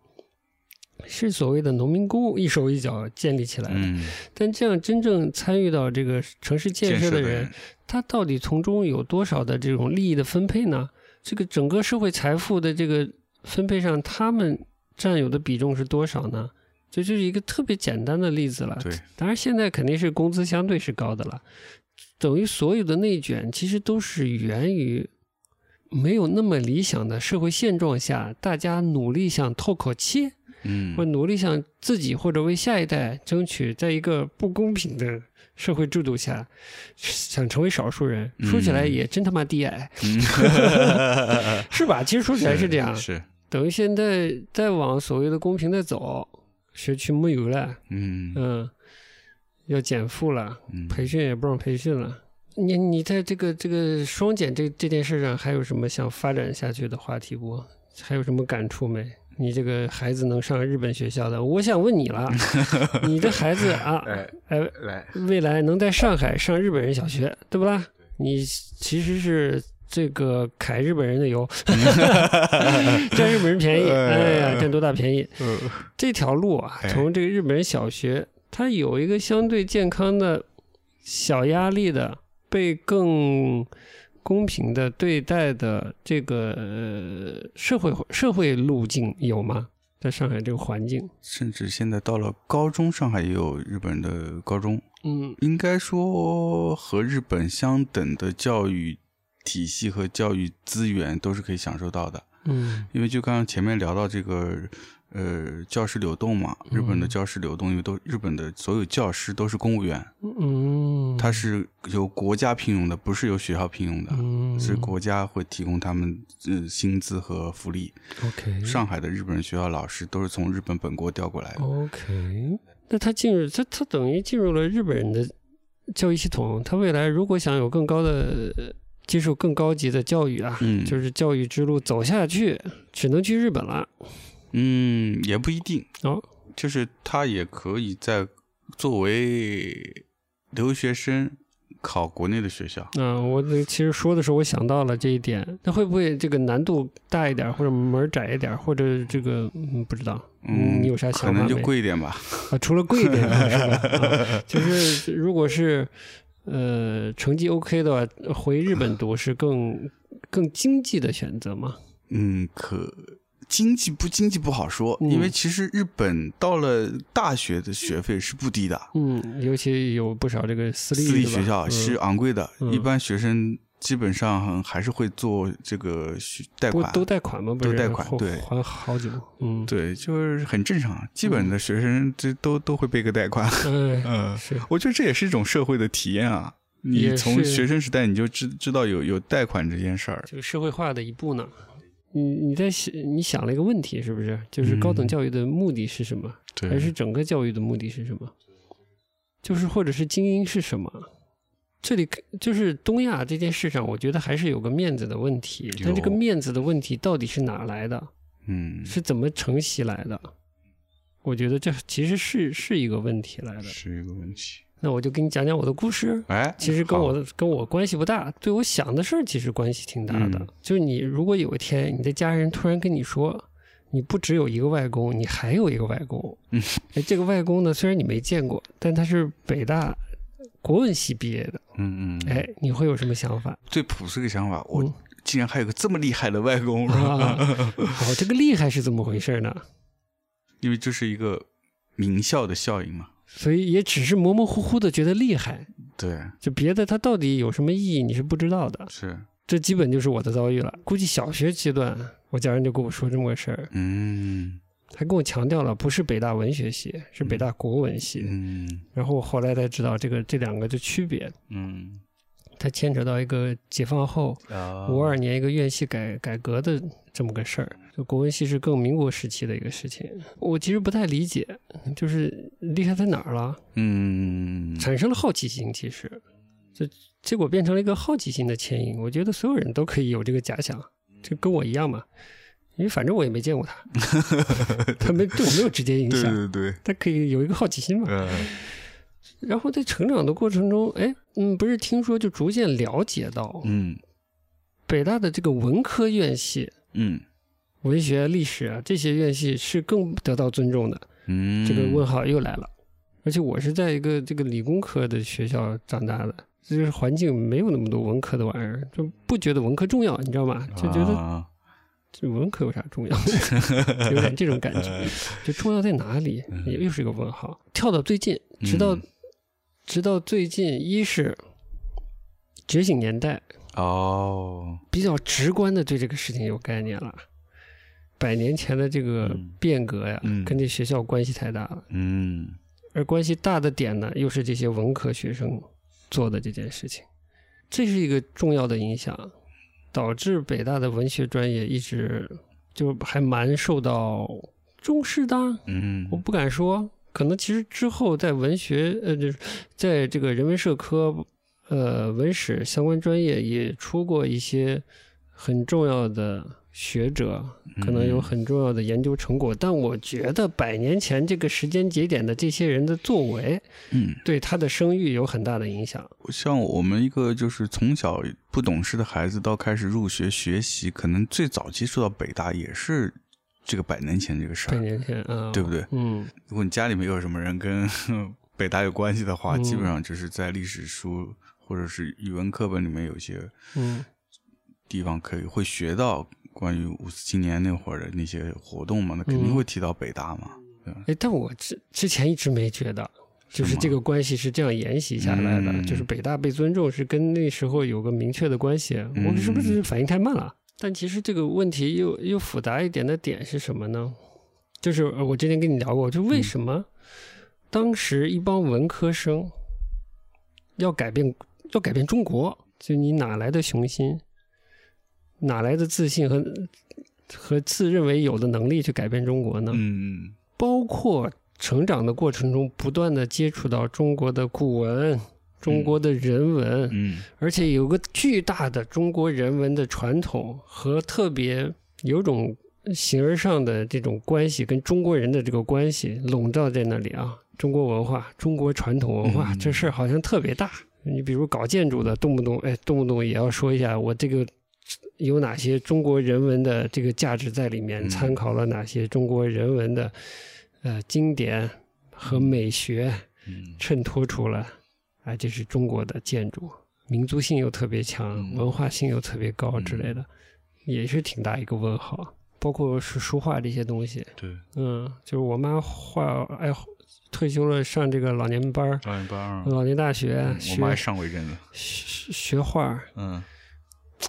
是所谓的农民工一手一脚建立起来的。嗯，但这样真正参与到这个城市建设的人，他到底从中有多少的这种利益的分配呢？这个整个社会财富的这个分配上，他们占有的比重是多少呢？这就是一个特别简单的例子了。对，当然现在肯定是工资相对是高的了，等于所有的内卷其实都是源于没有那么理想的社会现状下，大家努力想透口气，嗯。或努力想自己或者为下一代争取，在一个不公平的社会制度下，想成为少数人，说起来嗯。也真他妈低矮，嗯。是吧？其实说起来是这样，是，等于现在再往所谓的公平的走，学区没有了，嗯。嗯，要减负了，嗯培训也不让培训了。你你在这个这个双减这这件事上，还有什么想发展下去的话题不？还有什么感触没？你这个孩子能上日本学校的，我想问你了，你这孩子啊，哎哎，来，未来能在上海上日本人小学，对不啦？你其实是这个揩日本人的油，占日本人便宜，哎呀，占多大便宜？嗯这条路啊，哎从这个日本人小学，它有一个相对健康的小压力的，被更公平的对待的这个、呃、社会社会路径有吗？在上海这个环境，甚至现在到了高中，上海也有日本的高中，嗯应该说和日本相等的教育体系和教育资源都是可以享受到的。嗯因为就刚刚前面聊到这个，呃，教师流动嘛，日本的嗯教师流动，因为都日本的所有教师都是公务员，嗯，他是由国家聘用的，不是由学校聘用的，嗯是国家会提供他们呃薪资和福利。OK 上海的日本学校老师都是从日本本国调过来的。OK，那他进入他他等于进入了日本人的教育系统，他未来如果想有更高的呃接受更高级的教育啊，嗯就是教育之路走下去，只能去日本了。嗯，也不一定哦，就是他也可以在作为留学生考国内的学校。嗯、我其实说的时候，我想到了这一点，那会不会这个难度大一点，或者门儿窄一点，或者这个嗯不知道，嗯，你有啥想法可能就？贵一点吧。啊，除了贵一点是吧？啊就是如果是呃成绩 OK 的话，回日本读是更更经济的选择吗？嗯，可经济不经济不好说，嗯因为其实日本到了大学的学费是不低的，嗯，尤其有不少这个私立学校是昂贵的，嗯一般学生基本上还是会做这个学贷款。都贷款吗？不是都贷款对还好久。嗯，对，就是很正常，基本的学生这都都会背个贷款。哎，嗯，是我觉得这也是一种社会的体验啊。你从学生时代你就知知道有有贷款这件事儿，这个社会化的一步呢。你你在想你想了一个问题，是不是？就是高等嗯教育的目的是什么？对，还是整个教育的目的是什么？就是或者是精英是什么？这里就是东亚这件事上，我觉得还是有个面子的问题。但这个面子的问题到底是哪来的？嗯，是怎么承袭来的？我觉得这其实是是一个问题来的。是一个问题。那我就给你讲讲我的故事。哎，其实跟好我跟我关系不大，对我想的事儿其实关系挺大的。嗯就是你如果有一天你的家人突然跟你说，你不只有一个外公，你还有一个外公。嗯，哎，这个外公呢，虽然你没见过，但他是北大国文系毕业的。嗯嗯，哎，你会有什么想法？最朴素的想法，我嗯竟然还有个这么厉害的外公，啊，哦，这个厉害是怎么回事呢？因为这是一个名校的效应嘛。所以也只是模模糊糊的觉得厉害，对，就别的他到底有什么意义，你是不知道的。是，这基本就是我的遭遇了。估计小学阶段，我家人就跟我说这么个事儿，嗯。还跟我强调了不是北大文学系，是北大国文系。嗯。然后我后来才知道这个这两个的区别，嗯，它牵扯到一个解放后啊五二年一个院系改改革的这么个事儿。就国文系是更民国时期的一个事情，我其实不太理解，就是厉害在哪儿了？嗯，产生了好奇心，其实，这结果变成了一个好奇心的牵引。我觉得所有人都可以有这个假想，就跟我一样嘛，因为反正我也没见过他，他没对我没有直接影响，对对对，他可以有一个好奇心嘛。呃，然后在成长的过程中，哎，嗯，不是听说就逐渐了解到，嗯北大的这个文科院系、嗯文学、历史啊这些院系是更得到尊重的。嗯，这个问号又来了。而且我是在一个这个理工科的学校长大的，就是环境没有那么多文科的玩意儿，就不觉得文科重要，你知道吗？就觉得啊这文科有啥重要，有点这种感觉。就重要在哪里？也又是一个问号。跳到最近，直到、嗯直到最近，一是觉醒年代，哦，比较直观的对这个事情有概念了。百年前的这个嗯变革呀，嗯跟这学校关系太大了。嗯而关系大的点呢，又是这些文科学生做的这件事情，这是一个重要的影响，导致北大的文学专业一直就还蛮受到重视的。嗯我不敢说，可能其实之后在文学呃，就是在这个人文社科、呃文史相关专业也出过一些很重要的学者，可能有很重要的研究成果。但我觉得百年前这个时间节点的这些人的作为，嗯，对他的声誉有很大的影响。像我们一个就是从小不懂事的孩子到开始入学学习，可能最早接触到北大也是这个百年前这个事儿，百年前啊，对不对？嗯如果你家里没有什么人跟 北大有关系的话，嗯基本上就是在历史书或者是语文课本里面有些嗯地方可以会学到关于五四青年那会儿的那些活动嘛，那肯定嗯会提到北大嘛。哎，但我之之前一直没觉得，就是这个关系是这样沿袭下来的，嗯就是北大被尊重是跟那时候有个明确的关系。我们是不是反应太慢了？但其实这个问题又又复杂一点的点是什么呢？就是呃我之前跟你聊过，就为什么当时一帮文科生要改变要改变中国，就你哪来的雄心，哪来的自信和和自认为有的能力去改变中国呢？嗯包括成长的过程中不断的接触到中国的古文、中国的人文，嗯而且有个巨大的中国人文的传统和特别有种形而上的这种关系，跟中国人的这个关系笼罩在那里啊。中国文化、中国传统文化、嗯这事儿好像特别大。你比如搞建筑的，动不动哎，动不动也要说一下我这个有哪些中国人文的这个价值在里面，嗯参考了哪些中国人文的呃经典和美学。嗯衬托出了，哎，这是中国的建筑，民族性又特别强，嗯文化性又特别高之类的，也是挺大一个问号。包括是书画这些东西，对，嗯，就是我妈画，哎，退休了上这个老年班儿、老年班儿，老年大学嗯我学妈还上过一阵子。学学画，嗯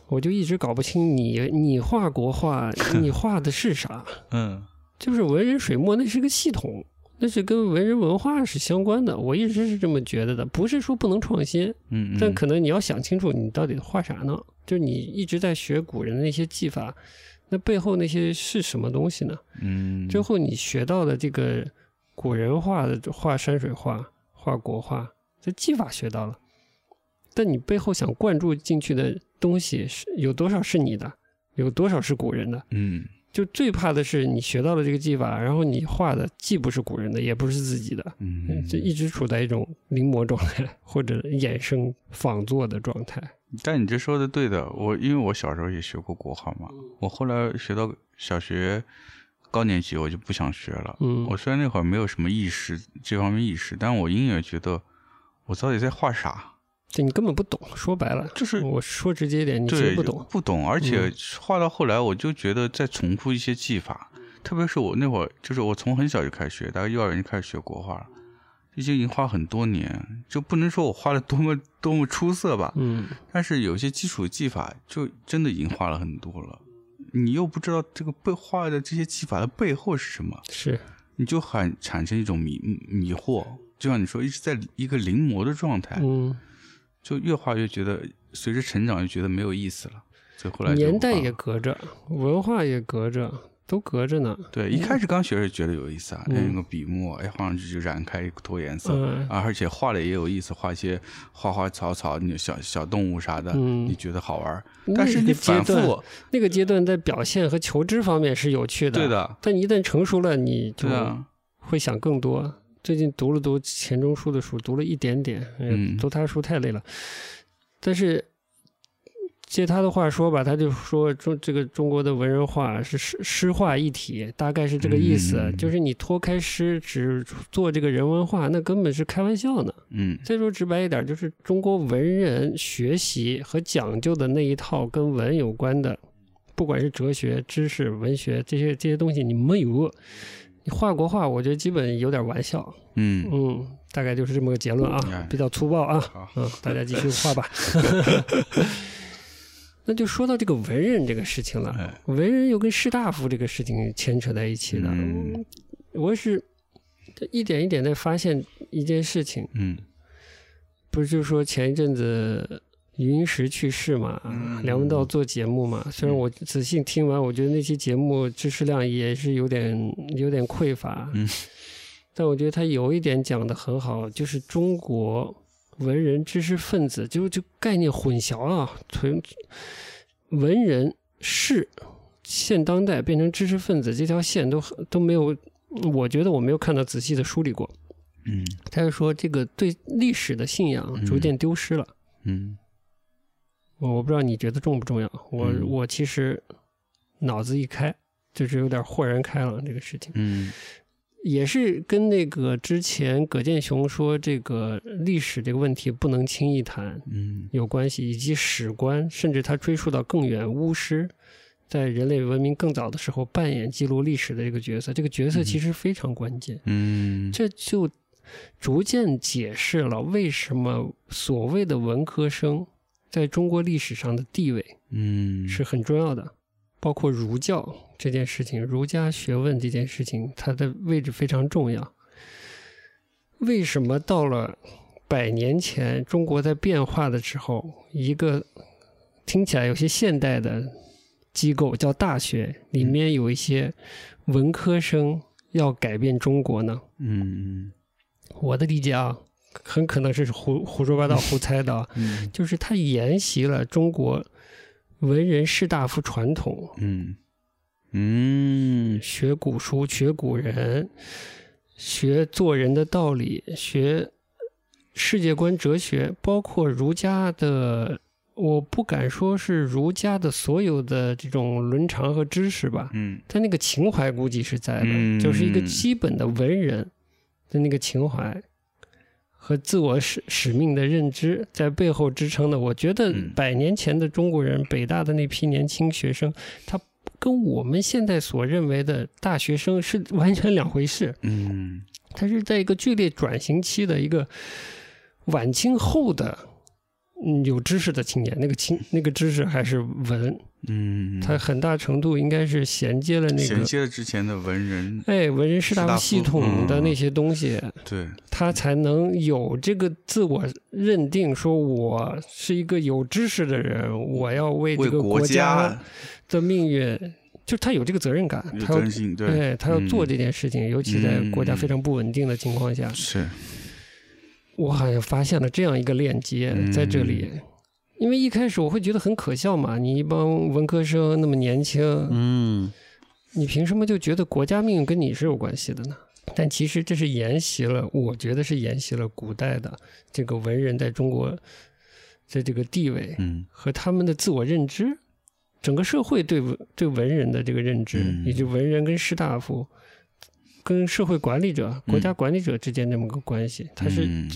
我就一直搞不清你你画国画，你画的是啥？嗯 就是文人水墨，那是个系统，那是跟文人文化是相关的。我一直是这么觉得的，不是说不能创新，嗯，但可能你要想清楚，你到底画啥呢？就是你一直在学古人的那些技法，那背后那些是什么东西呢？嗯最后你学到的这个古人画的画山水画、画国画，这技法学到了，但你背后想灌注进去的东西是有多少是你的，有多少是古人的？嗯就最怕的是你学到了这个技法，然后你画的既不是古人的，也不是自己的，嗯，就一直处在一种临摹状态或者衍生仿作的状态。但你这说的对的，我因为我小时候也学过国画嘛，我后来学到小学高年级我就不想学了。嗯我虽然那会儿没有什么意识这方面意识，但我隐约觉得我到底在画啥，这你根本不懂，说白了，就是我说直接一点，你其对实不懂。不懂，而且嗯画到后来我就觉得在重复一些技法，特别是我那会儿就是我从很小就开始学，大概幼儿园就开始学国画了。已经已经画很多年，就不能说我画的多么多么出色吧，嗯但是有些基础技法就真的已经画了很多了，你又不知道这个背画的这些技法的背后是什么，是，你就很产生一种迷迷惑。就像你说，一直在一个临摹的状态，嗯，就越画越觉得，随着成长就觉得没有意思了。所以后来年代也隔着，文化也隔着，都隔着呢。对，一开始刚学是觉得有意思啊，嗯那个笔墨，哎，画上去就染开脱颜色。嗯啊，而且画的也有意思，画一些花花草草、你小小动物啥的，嗯你觉得好玩但是你阶反复段，那个阶段在表现和求知方面是有趣的，对。的，但一旦成熟了，你就会想更多。最近读了读钱钟书的书，读了一点点，哎嗯读他书太累了。但是借他的话说吧，他就说中这个中国的文人画是诗诗画一体，大概是这个意思。嗯就是你脱开诗只做这个人文画，那根本是开玩笑呢。嗯再说直白一点，就是中国文人学习和讲究的那一套跟文有关的，不管是哲学、知识、文学这些这些东西，你没有。你画国画，我觉得基本有点玩笑。嗯，嗯，大概就是这么个结论啊哎，比较粗暴啊。好，嗯，大家继续画吧。那就说到这个文人这个事情了，哎，文人又跟士大夫这个事情牵扯在一起的。嗯我是一点一点在发现一件事情，嗯不是就是说前一阵子余英时去世嘛，嗯。梁文道做节目嘛。虽然我仔细听完，我觉得那期节目知识量也是有点有点匮乏，嗯。但我觉得他有一点讲的很好，就是中国文人知识分子就就概念混淆啊，纯文人是现当代变成知识分子这条线都都没有，我觉得我没有看到仔细的梳理过。嗯。他就说这个对历史的信仰逐渐丢失了。嗯。我我不知道你觉得重不重要？我、嗯我其实脑子一开，就是有点豁然开朗这个事情。嗯也是跟那个之前葛剑雄说这个历史这个问题不能轻易谈嗯有关系，以及史观，甚至他追溯到更远，巫师在人类文明更早的时候扮演记录历史的这个角色，这个角色其实非常关键。嗯这就逐渐解释了为什么所谓的文科生在中国历史上的地位嗯是很重要的，包括儒教这件事情，儒家学问这件事情，它的位置非常重要。为什么到了百年前，中国在变化的时候，一个听起来有些现代的机构叫大学，里面有一些文科生要改变中国呢？嗯我的理解啊，很可能是胡胡说八道、胡猜的啊，嗯。就是他沿袭了中国文人士大夫传统，嗯。嗯。学古书、学古人，学做人的道理，学世界观、哲学，包括儒家的。我不敢说是儒家的所有的这种伦常和知识吧，嗯。但那个情怀估计是在的，嗯。就是一个基本的文人的那个情怀和自我使使命的认知在背后支撑的。我觉得嗯百年前的中国人，北大的那批年轻学生，他跟我们现在所认为的大学生是完全两回事。嗯他是在一个剧烈转型期的一个晚清后的。嗯，有知识的青年，那个青那个知识还是文，嗯，他很大程度应该是衔接了那个衔接了之前的文人，哎，文人士大夫夫系统的嗯。那些东西，对，他才能有这个自我认定，说我是一个有知识的人，我要为为这个国家的命运，就他有这个责任感，他要对，哎，他要做嗯这件事情，尤其在国家嗯。非常不稳定的情况下，是，我好像发现了这样一个链接嗯在这里。因为一开始我会觉得很可笑嘛，你一帮文科生那么年轻，嗯你凭什么就觉得国家命运跟你是有关系的呢？但其实这是沿袭了，我觉得是沿袭了古代的这个文人在中国的这个地位嗯和他们的自我认知，整个社会对文对文人的这个认知，嗯以及文人跟士大夫、跟社会管理者、国家管理者之间这么个关系。它是嗯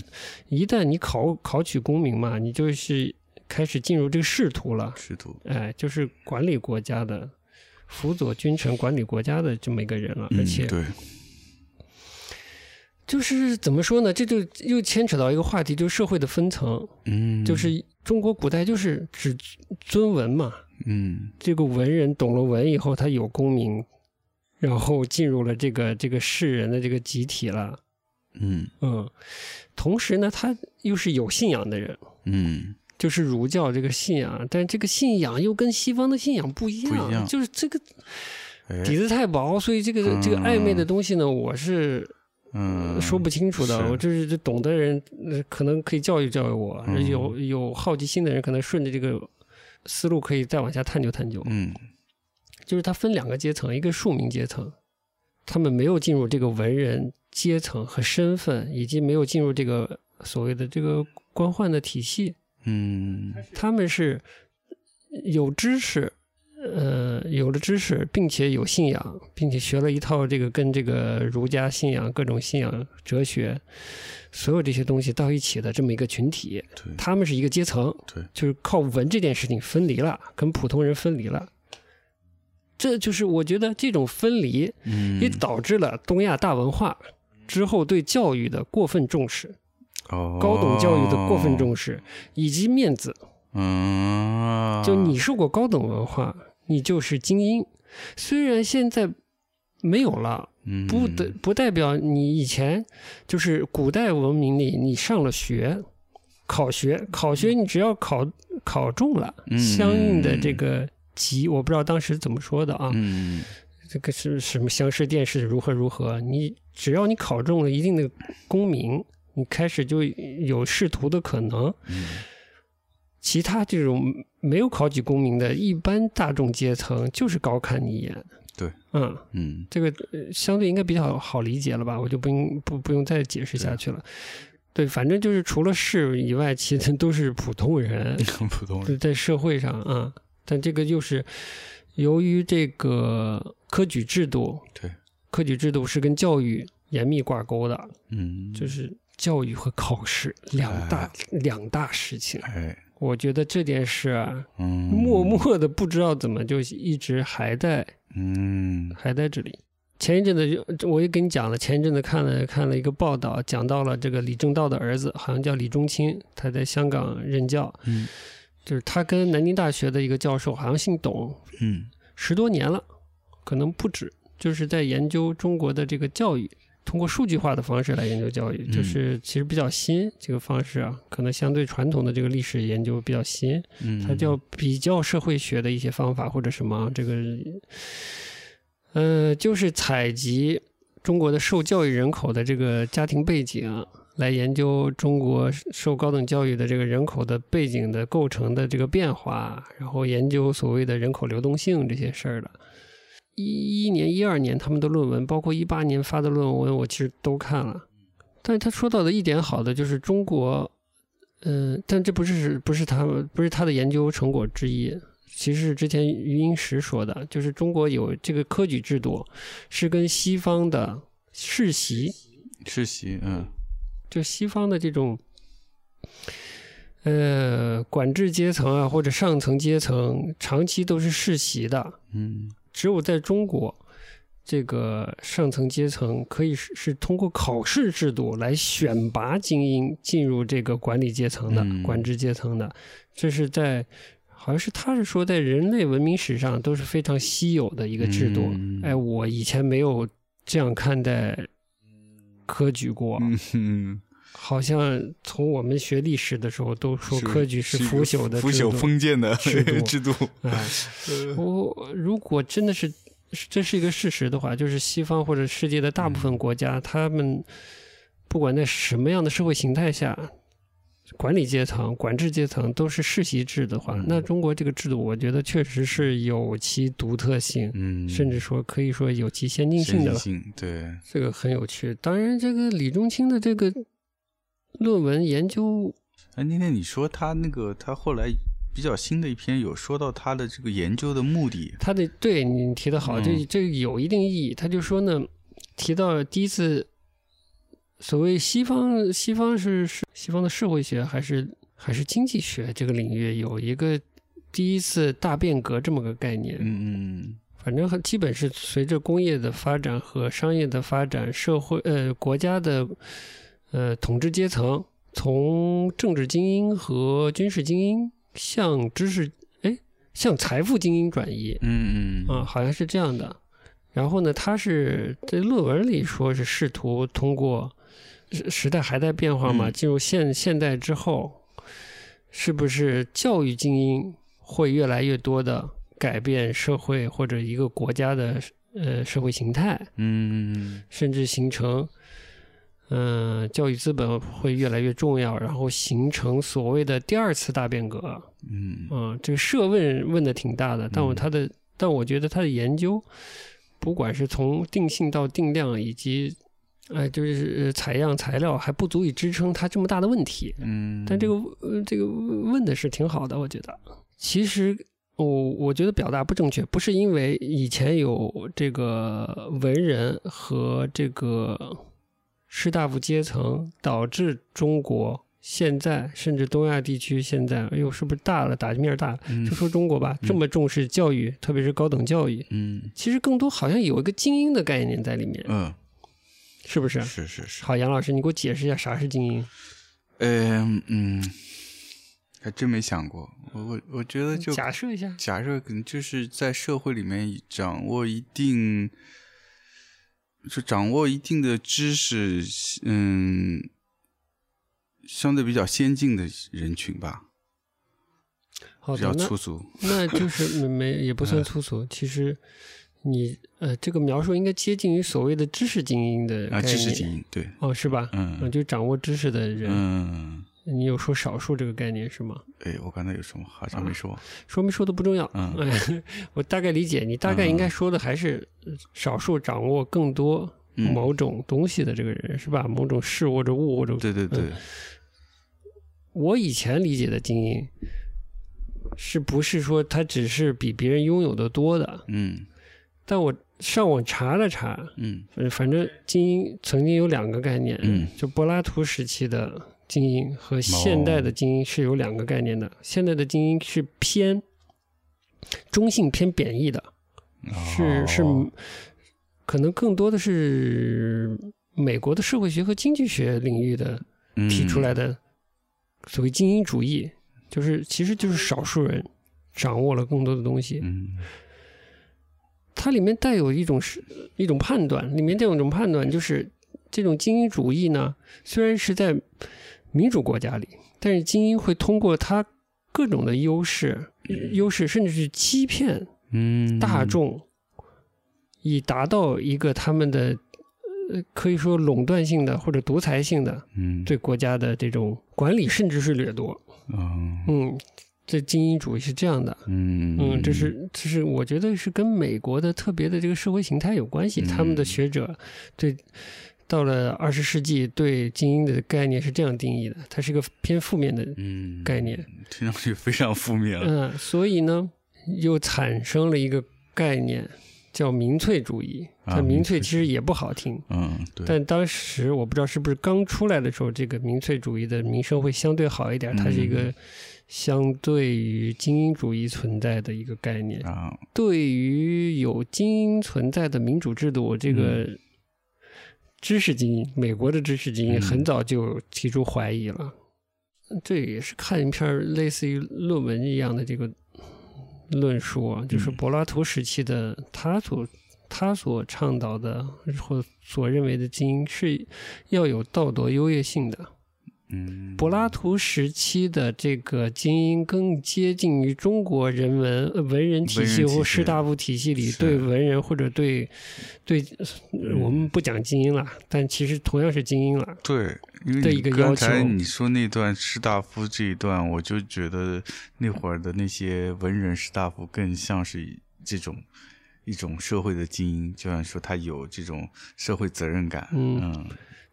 一旦你考考取功名嘛，你就是开始进入这个仕途了，仕途，哎，就是管理国家的、辅佐君臣、管理国家的这么一个人了，而嗯且对，就是怎么说呢？这就又牵扯到一个话题，就是社会的分层。嗯，就是中国古代就是只尊文嘛，嗯这个文人懂了文以后，他有功名，然后进入了这个这个世人的这个集体了。嗯嗯，同时呢，他又是有信仰的人，嗯就是儒教这个信仰，但这个信仰又跟西方的信仰不一样，一样就是这个哎底子太薄，所以这个、这个暧昧的东西呢，我是嗯说不清楚的。我就是这懂的人，呃可能可以教育教育我；嗯有有好奇心的人，可能顺着这个思路可以再往下探究探究。嗯就是它分两个阶层，一个庶民阶层，他们没有进入这个文人阶层和身份，以及没有进入这个所谓的这个官宦的体系，嗯他们是有知识，呃，有了知识，并且有信仰，并且学了一套这个跟这个儒家信仰、各种信仰、哲学，所有这些东西到一起的这么一个群体，对他们是一个阶层，对，就是靠文这件事情分离了，跟普通人分离了。这就是我觉得这种分离嗯也导致了东亚大文化之后对教育的过分重视，哦高等教育的过分重视，以及面子。嗯，就你受过高等文化，你就是精英。虽然现在没有了，嗯不的不代表你以前就是古代文明里你上了学，考学考学你只要考考中了嗯相应的这个级，我不知道当时怎么说的啊，嗯这个是什么乡试殿试如何如何，你只要你考中了一定的功名，你开始就有仕途的可能。嗯其他这种没有考取功名的一般大众阶层，就是高看你一眼。对，嗯，嗯这个呃相对应该比较好理解了吧？我就不用不不用再解释下去了。对，反正就是除了士以外，其实都是普通人，普通人在社会上啊。但这个又是由于这个科举制度，对，科举制度是跟教育严密挂钩的，嗯。就是教育和考试两大、两大事情。哎。我觉得这件事啊，嗯。默默的不知道怎么就一直还在嗯。还在这里。前一阵子就我也跟你讲了，前一阵子看了看了一个报道，讲到了这个李政道的儿子，好像叫李中清，他在香港任教，嗯就是他跟南京大学的一个教授，好像姓董，嗯。十多年了，可能不止，就是在研究中国的这个教育，通过数据化的方式来研究教育，嗯。就是其实比较新这个方式啊，可能相对传统的这个历史研究比较新，嗯，它叫比较社会学的一些方法或者什么，这个，呃，就是采集中国的受教育人口的这个家庭背景，来研究中国受高等教育的这个人口的背景的构成的这个变化，然后研究所谓的人口流动性这些事儿的。一一年、一二年他们的论文，包括一八年发的论文，我其实都看了。但是他说到的一点好的就是中国，嗯、但这不是不是他们不是他的研究成果之一。其实是之前余英时说的，就是中国有这个科举制度，是跟西方的世袭，世袭，嗯就西方的这种，呃，管制阶层啊或者上层阶层，长期都是世袭的。嗯只有在中国，这个上层阶层可以是是通过考试制度来选拔精英进入这个管理阶层的、嗯管制阶层的，这是在好像是他是说在人类文明史上都是非常稀有的一个制度。嗯哎，我以前没有这样看待科举过，嗯嗯，好像从我们学历史的时候都说科举是腐朽的腐朽封建的制度。制度，哎，我如果真的是这是一个事实的话，就是西方或者世界的大部分国家，他们不管在什么样的社会形态下，管理阶层、管制阶层都是世袭制的话，嗯那中国这个制度，我觉得确实是有其独特性，嗯，甚至说可以说有其先进性的先进。性，对，这个很有趣。当然，这个李中清的这个论文研究，哎，那天你说他那个，他后来比较新的一篇有说到他的这个研究的目的，他的对你提的好，这嗯这有一定意义。他就说呢，提到第一次所谓西方西方是是西方的社会学还是还是经济学这个领域有一个第一次大变革这么个概念。嗯嗯反正很基本是随着工业的发展和商业的发展，社会呃国家的呃统治阶层从政治精英和军事精英向知识哎向财富精英转移。嗯嗯啊，好像是这样的。然后呢，他是在论文里说是试图通过时时代还在变化嘛，嗯进入现现代之后，是不是教育精英会越来越多的改变社会或者一个国家的呃社会形态，嗯甚至形成。嗯、教育资本会越来越重要，然后形成所谓的第二次大变革。嗯嗯，这个设问问的挺大的，但我嗯他的，但我觉得他的研究，不管是从定性到定量，以及，哎，就是呃采样材料，还不足以支撑他这么大的问题。嗯，但这个呃这个问的是挺好的，我觉得。其实我我觉得表达不正确，不是因为以前有这个文人和这个士大夫阶层导致中国现在甚至东亚地区现在，哎呦，是不是大了？打击面大了？嗯就说中国吧，这么重视教育，特别是高等教育，嗯其实更多好像有一个精英的概念在里面，嗯是不是？是是是，好，杨老师，你给我解释一下啥是精英？嗯嗯，还真没想过。我我我觉得就假设一下，假设可能就是在社会里面掌握一定，就掌握一定的知识，嗯，相对比较先进的人群吧，比较好的，那粗俗。那就是没没也不算粗俗。其实你呃，这个描述应该接近于所谓的知识精英的啊，知识精英，对，哦，是吧？嗯就掌握知识的人。嗯，你有说少数这个概念是吗？哎，我刚才有什么好像没说，说没说的不重要。嗯哎，我大概理解，你大概应该说的还是呃少数掌握更多嗯某种东西的这个人，是吧？某种事或者物或者对对对，我以前理解的精英，是不是说他只是比别人拥有的多的？嗯但我上网查了查，嗯呃反正精英曾经有两个概念，嗯就柏拉图时期的精英和现代的精英是有两个概念的。现代的精英是偏中性、偏贬义的，是是哦可能更多的是美国的社会学和经济学领域的提出来的所谓精英主义，就是其实就是少数人掌握了更多的东西。嗯它里面带有一种是一种判断，里面带有一种判断，就是这种精英主义呢，虽然是在民主国家里，但是精英会通过他各种的优势、优势，甚至是欺骗嗯。大众，以达到一个他们的呃可以说垄断性的或者独裁性的嗯。对国家的这种管理，甚至是掠夺。嗯嗯，这精英主义是这样的。嗯嗯，这是这是我觉得是跟美国的特别的这个社会形态有关系。他们的嗯学者对到了二十世纪对精英的概念是这样定义的，它是一个偏负面的嗯概念。听上去非常负面了。嗯，所以呢，又产生了一个概念叫民粹主义。啊它民民粹粹其实也不好听，嗯，对，但当时我不知道是不是刚出来的时候，这个民粹主义的名声会相对好一点。它是一嗯个相对于精英主义存在的一个概念。啊，对于有精英存在的民主制度，这个知识精英，美国的知识精英嗯很早就提出怀疑了。这也是看一篇类似于论文一样的这个论述啊，就是嗯柏拉图时期的他所他所倡导的或所认为的精英是要有道德优越性的。嗯，柏拉图时期的这个精英更接近于中国人文呃文人体系或士大夫体系里对文人或者对对，呃我们不讲精英了，但其实同样是精英了。对，因为刚一个要求。才你说那段士大夫这一段，我就觉得那会儿的那些文人士大夫更像是这种一种社会的精英，就像说他有这种社会责任感。嗯。嗯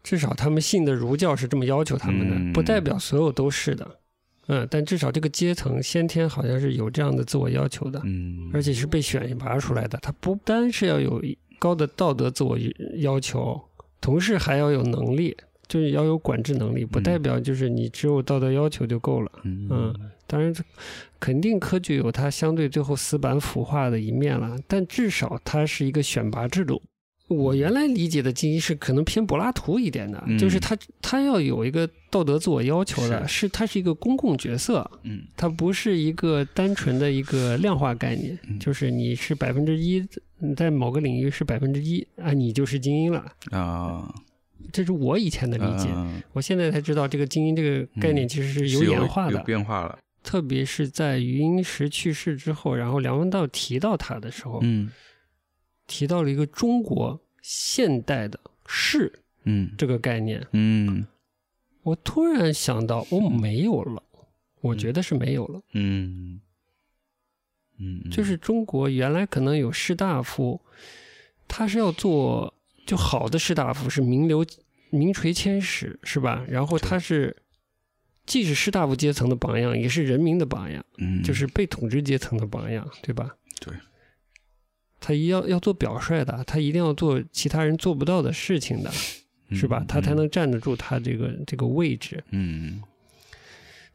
至少他们信的儒教是这么要求他们的，嗯不代表所有都是的。嗯，但至少这个阶层先天好像是有这样的自我要求的，嗯，而且是被选拔出来的。他不单是要有高的道德自我要求，同时还要有能力，就是要有管制能力，不嗯代表就是你只有道德要求就够了。嗯嗯当然，肯定科举有它相对最后死板腐化的一面了，但至少它是一个选拔制度。我原来理解的精英是可能偏柏拉图一点的，嗯。就是他他要有一个道德自我要求的，是。他是一个公共角色，嗯。它不是一个单纯的一个量化概念，嗯。就是你是百分之一，你在某个领域是百分之一啊，你就是精英了。啊，这是我以前的理解，嗯。我现在才知道这个精英这个概念其实是是有演化的有，变化了。特别是在余英时去世之后，然后梁文道提到他的时候，嗯提到了一个中国现代的士嗯。这个概念，嗯。我突然想到，我，没有了，我觉得是没有了。嗯。嗯，就是中国原来可能有士大夫，他是要做就好的士大夫是名流名垂千史是吧？然后他是既是士大夫阶层的榜样，也是人民的榜样，嗯。就是被统治阶层的榜样，对吧？对，他一要要做表率的，他一定要做其他人做不到的事情的，是吧？他才能站得住他这个这个位置。嗯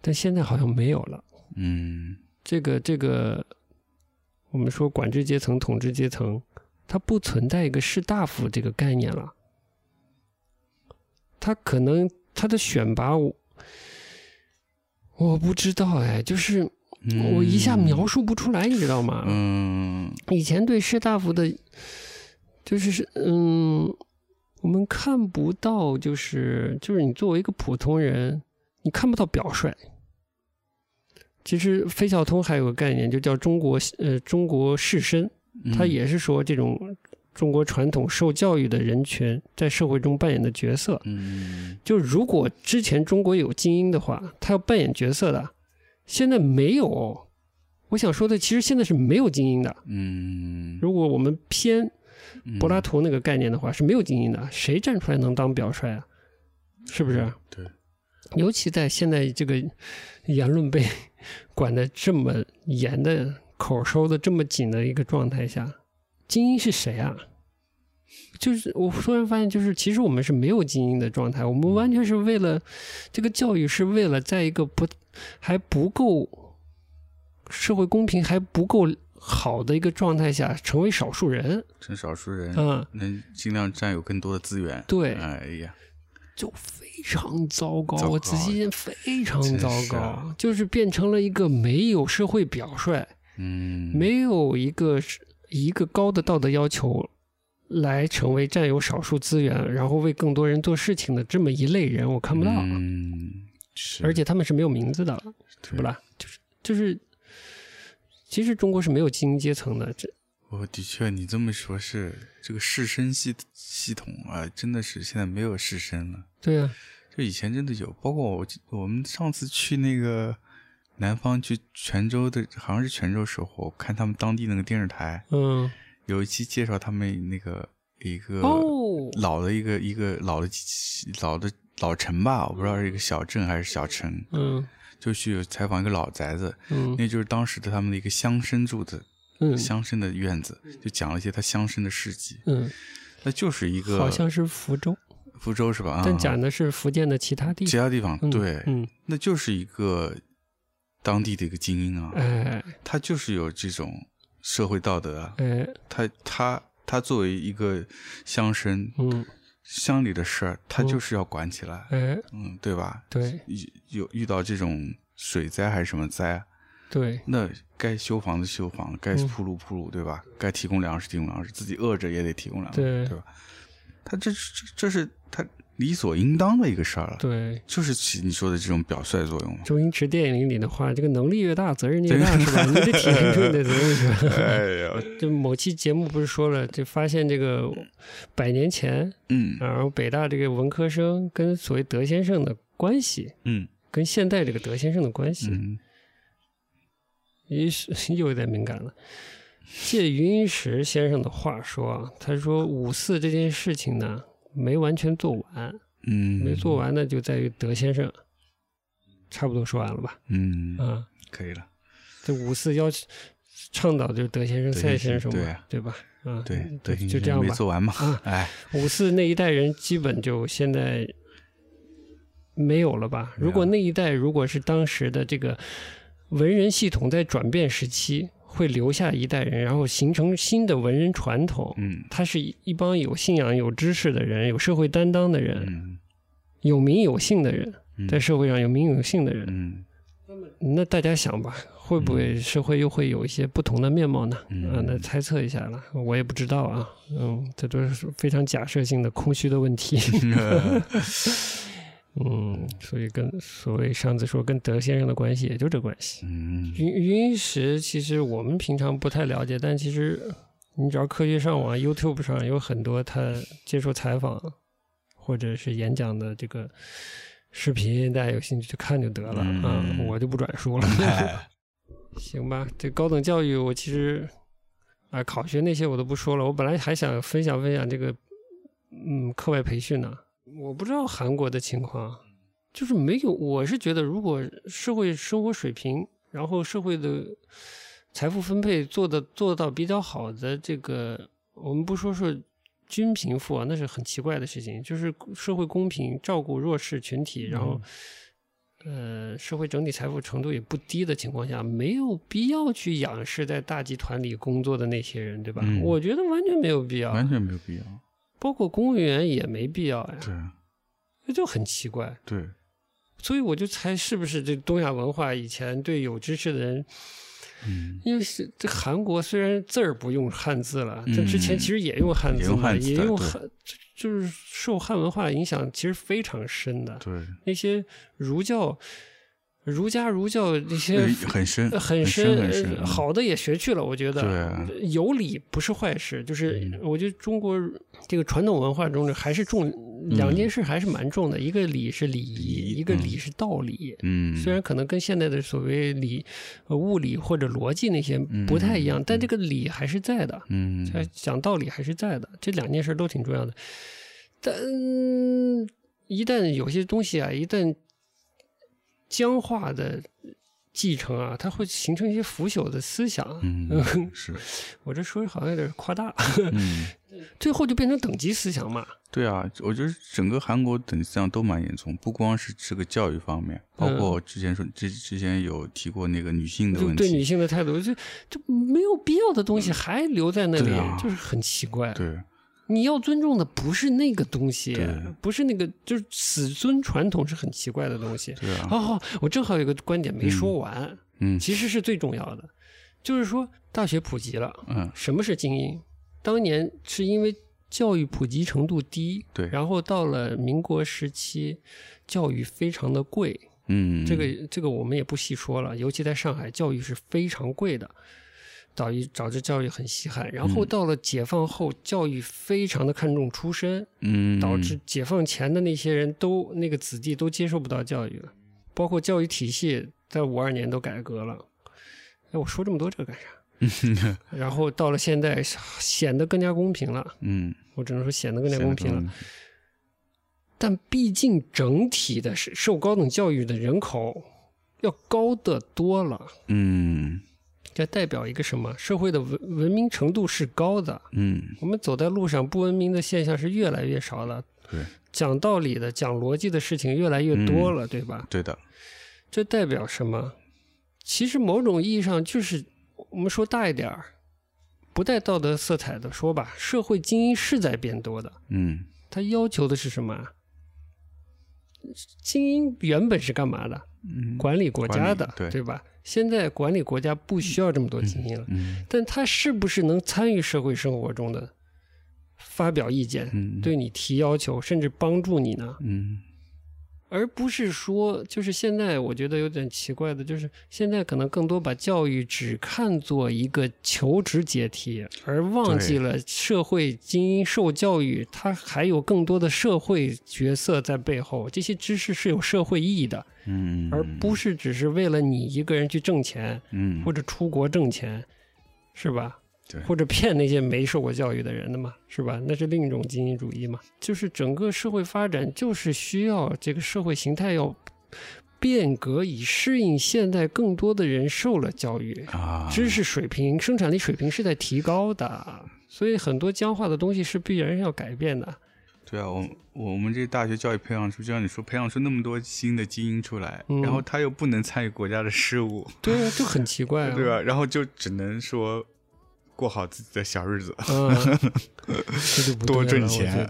但现在好像没有了。嗯这个这个，我们说管制阶层、统治阶层，它不存在一个士大夫这个概念了。他可能他的选拔，我我不知道哎，就是嗯我一下描述不出来，你知道吗？嗯以前对士大夫的，就是是嗯，我们看不到，就是就是你作为一个普通人，你看不到表率。其实费孝通还有个概念，就叫中国呃中国士绅，嗯，他也是说这种中国传统受教育的人群在社会中扮演的角色。嗯就如果之前中国有精英的话，他要扮演角色的，现在没有。我想说的，其实现在是没有精英的。嗯，如果我们偏嗯柏拉图那个概念的话，是没有精英的，谁站出来能当表率啊？是不是？对，尤其在现在这个言论被管的这么严的、口收的这么紧的一个状态下，精英是谁啊？就是我突然发现，就是其实我们是没有精英的状态，我们完全是为了这个教育，是为了在一个不还不够社会公平还不够好的一个状态下，成为少数人。成少数人嗯，能尽量占有更多的资源。对哎呀，就非常糟糕。糟糕我仔细想，非常糟糕，就是变成了一个没有社会表率，嗯，没有一个是一个高的道德要求来成为占有少数资源，然后为更多人做事情的这么一类人，我看不到。嗯，是，而且他们是没有名字的，对不啦？就是就是，其实中国是没有精英阶层的，这我的确，你这么说，是这个士绅系系统啊，真的是现在没有士绅了。对啊，就以前真的有，包括我我们上次去那个南方去泉州的，好像是泉州时候，我看他们当地那个电视台嗯，有一期介绍他们那个一个哦，老的一个一个老的老的老城吧，我不知道是一个小镇还是小城，嗯就去采访一个老宅子，嗯那就是当时的他们的一个乡绅住的嗯乡绅的院子，就讲了一些他乡绅的事迹。嗯，那就是一个好像是福州，福州是吧？啊，但讲的是福建的其他地方。其他地方嗯对，嗯，那就是一个当地的一个精英啊，哎他就是有这种社会道德啊，哎，他他他作为一个乡绅，嗯乡里的事儿，他嗯就是要管起来，哎，嗯，对吧？对有遇到这种水灾还是什么灾，对，那该修房子修房，该嗯铺路铺路，对吧？该提供粮食提供粮食，自己饿着也得提供粮食，对对吧？他这这这是他理所应当的一个事儿了，对。就是起你说的这种表率作用嘛。周星驰电影里的话，这个能力越大，责任越大，是吧？你得体现出你的责任，是吧？哎呀，就某期节目不是说了，就发现这个百年前，嗯然后北大这个文科生跟所谓德先生的关系，嗯跟现代这个德先生的关系，嗯也是 又有点敏感了。借云英时先生的话说啊，他说五四这件事情呢没完全做完，嗯，没做完的就在于德先生。差不多说完了吧？嗯，啊，可以了。这五四要倡导就是德先生、德赛先生嘛，对啊吧？啊，对嗯对，就这样吧。没做完嘛。啊，哎，五四那一代人基本就现在没有了吧？如果那一代如果是当时的这个文人系统在转变时期，会留下一代人，然后形成新的文人传统。嗯他是一一帮有信仰、有知识的人，有社会担当的人，嗯有名有姓的人，嗯在社会上有名有姓的人。嗯那大家想吧，会不会社会又会有一些不同的面貌呢？嗯啊，那猜测一下了，我也不知道啊。嗯，这都是非常假设性的、空虚的问题。嗯，所以跟所谓上次说跟德先生的关系也就这关系。嗯云云石其实我们平常不太了解，但其实你只要科学上网，YouTube 上有很多他接受采访或者是演讲的这个视频，大家有兴趣去看就得了、啊嗯，我就不转述了。哎行吧，这高等教育我其实啊考学那些我都不说了，我本来还想分享分享这个嗯课外培训呢，我不知道韩国的情况，就是没有，我是觉得如果社会生活水平，然后社会的财富分配做的做到比较好的这个，我们不说说均贫富啊，那是很奇怪的事情，就是社会公平，照顾弱势群体，然后。呃，社会整体财富程度也不低的情况下，没有必要去仰视在大集团里工作的那些人，对吧？嗯我觉得完全没有必要，完全没有必要。包括公务员也没必要呀，对这就很奇怪。对，所以我就猜是不是这东亚文化以前对有知识的人，嗯因为是这韩国虽然字儿不用汉字了，嗯这之前其实也用汉字嘛，用汉字的也用汉，就是受汉文化影响其实非常深的。对，那些儒教、儒家、儒教那些呃很深呃很深，很深呃好的也学去了，我觉得。有理不是坏事，就是嗯我觉得中国这个传统文化中的还是重两件事，还是蛮重的。一个礼是礼仪，一个理是道理。嗯，虽然可能跟现在的所谓理、呃物理或者逻辑那些嗯不太一样，但这个理还是在的，嗯讲道理还是在的。这两件事都挺重要的。但一旦有些东西啊，一旦僵化的继承啊，它会形成一些腐朽的思想。嗯是我这说好像有点夸大，嗯。最后就变成等级思想嘛。对啊，我觉得整个韩国等级思想都蛮严重，不光是这个教育方面，包括之前说之之前有提过那个女性的问题对女，性的态度，就就没有必要的东西还留在那里，就是很奇怪。对你要尊重的不是那个东西，不是那个，就是死尊传统是很奇怪的东西。对啊，哦，我正好有个观点没说完，嗯。其实是最重要的，就是说大学普及了，嗯。什么是精英？当年是因为教育普及程度低，对。然后到了民国时期，教育非常的贵，嗯，这个这个我们也不细说了，尤其在上海，教育是非常贵的，导致导致教育很稀罕。然后到了解放后，教育非常的看重出身，嗯导致解放前的那些人都那个子弟都接受不到教育了，包括教育体系在五二年都改革了。哎，我说这么多这个干啥？然后到了现在，显得更加公平了。嗯我只能说显得更加公平了。但毕竟整体的受高等教育的人口要高得多了，嗯这代表一个什么？社会的文文明程度是高的。嗯我们走在路上，不文明的现象是越来越少了。对讲道理的、讲逻辑的事情越来越多了，对吧？对的，这代表什么？其实某种意义上就是我们说大一点儿，不带道德色彩的说吧，社会精英是在变多的。嗯他要求的是什么啊？精英原本是干嘛的？嗯。管理国家的，对。吧？现在管理国家不需要这么多精英了，嗯但他是不是能参与社会生活中的，发表意见，嗯。对你提要求，甚至帮助你呢？嗯而不是说，就是现在我觉得有点奇怪的，就是现在可能更多把教育只看作一个求职阶梯，而忘记了社会精英受教育，它还有更多的社会角色在背后，这些知识是有社会意义的，嗯，而不是只是为了你一个人去挣钱嗯或者出国挣钱，是吧？对或者骗那些没受过教育的人的嘛，是吧？那是另一种精英主义嘛。就是整个社会发展，就是需要这个社会形态要变革，以适应现在更多的人受了教育，啊，知识水平、生产力水平是在提高的，所以很多僵化的东西是必然要改变的。对啊，我我们这大学教育培养出，就像你说，培养出那么多新的精英出来，嗯然后他又不能参与国家的事务，对啊，就很奇怪啊，对吧？然后就只能说过好自己的小日子。嗯，这就多挣钱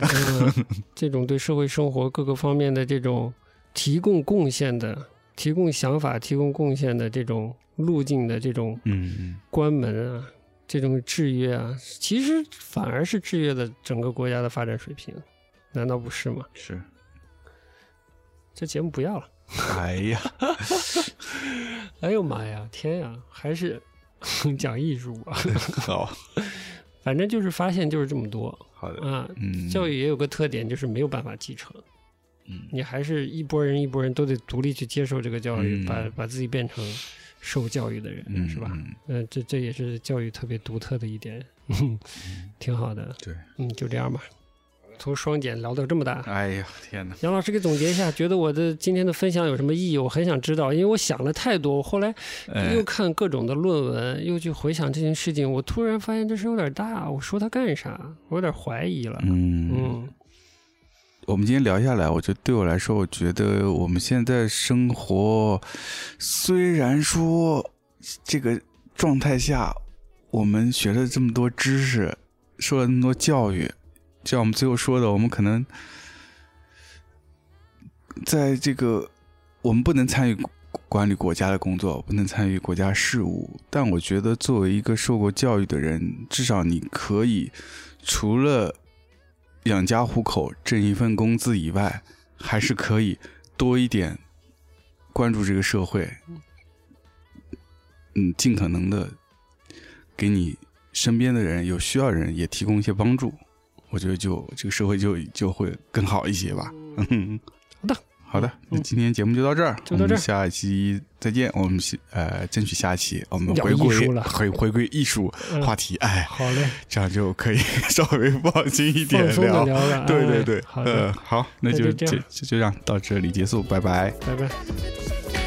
这种对社会生活各个方面的这种提供贡献的、提供想法、提供贡献的这种路径的这种嗯关门啊，这种制约啊，其实反而是制约了整个国家的发展水平，难道不是吗？是。这节目不要了。哎呀，哎呦妈呀，天呀，还是 讲艺术吧。好反正就是发现就是这么多好的，啊。嗯，教育也有个特点，就是没有办法继承。嗯你还是一波人一波人都得独立去接受这个教育，嗯把把自己变成受教育的人，嗯是吧？嗯嗯、这这也是教育特别独特的一点，挺好的。对，嗯，就这样吧。从双减聊到这么大，哎呀，天哪，杨老师给总结一下，觉得我的今天的分享有什么意义？我很想知道，因为我想了太多，我后来哎又看各种的论文，又去回想这件事情，我突然发现这事有点大，我说它干啥？我有点怀疑了。嗯嗯我们今天聊下来，我觉得对我来说，我觉得我们现在生活虽然说这个状态下，我们学了这么多知识，受了那么多教育，就像我们最后说的，我们可能在这个我们不能参与管理国家的工作，不能参与国家事务，但我觉得作为一个受过教育的人，至少你可以除了养家糊口、挣一份工资以外，还是可以多一点关注这个社会，嗯，尽可能的给你身边的人、有需要的人也提供一些帮助。我觉得就这个社会就就会更好一些吧。嗯，好的，好的，那今天节目就到这儿，就到这儿我们下一期再见。我们是呃，争取下一期我们回归回回归艺术嗯话题，哎，好嘞，这样就可以 稍微放心一点对对对，好呃，的，好，那就就就这样到这里结束，拜拜。拜拜。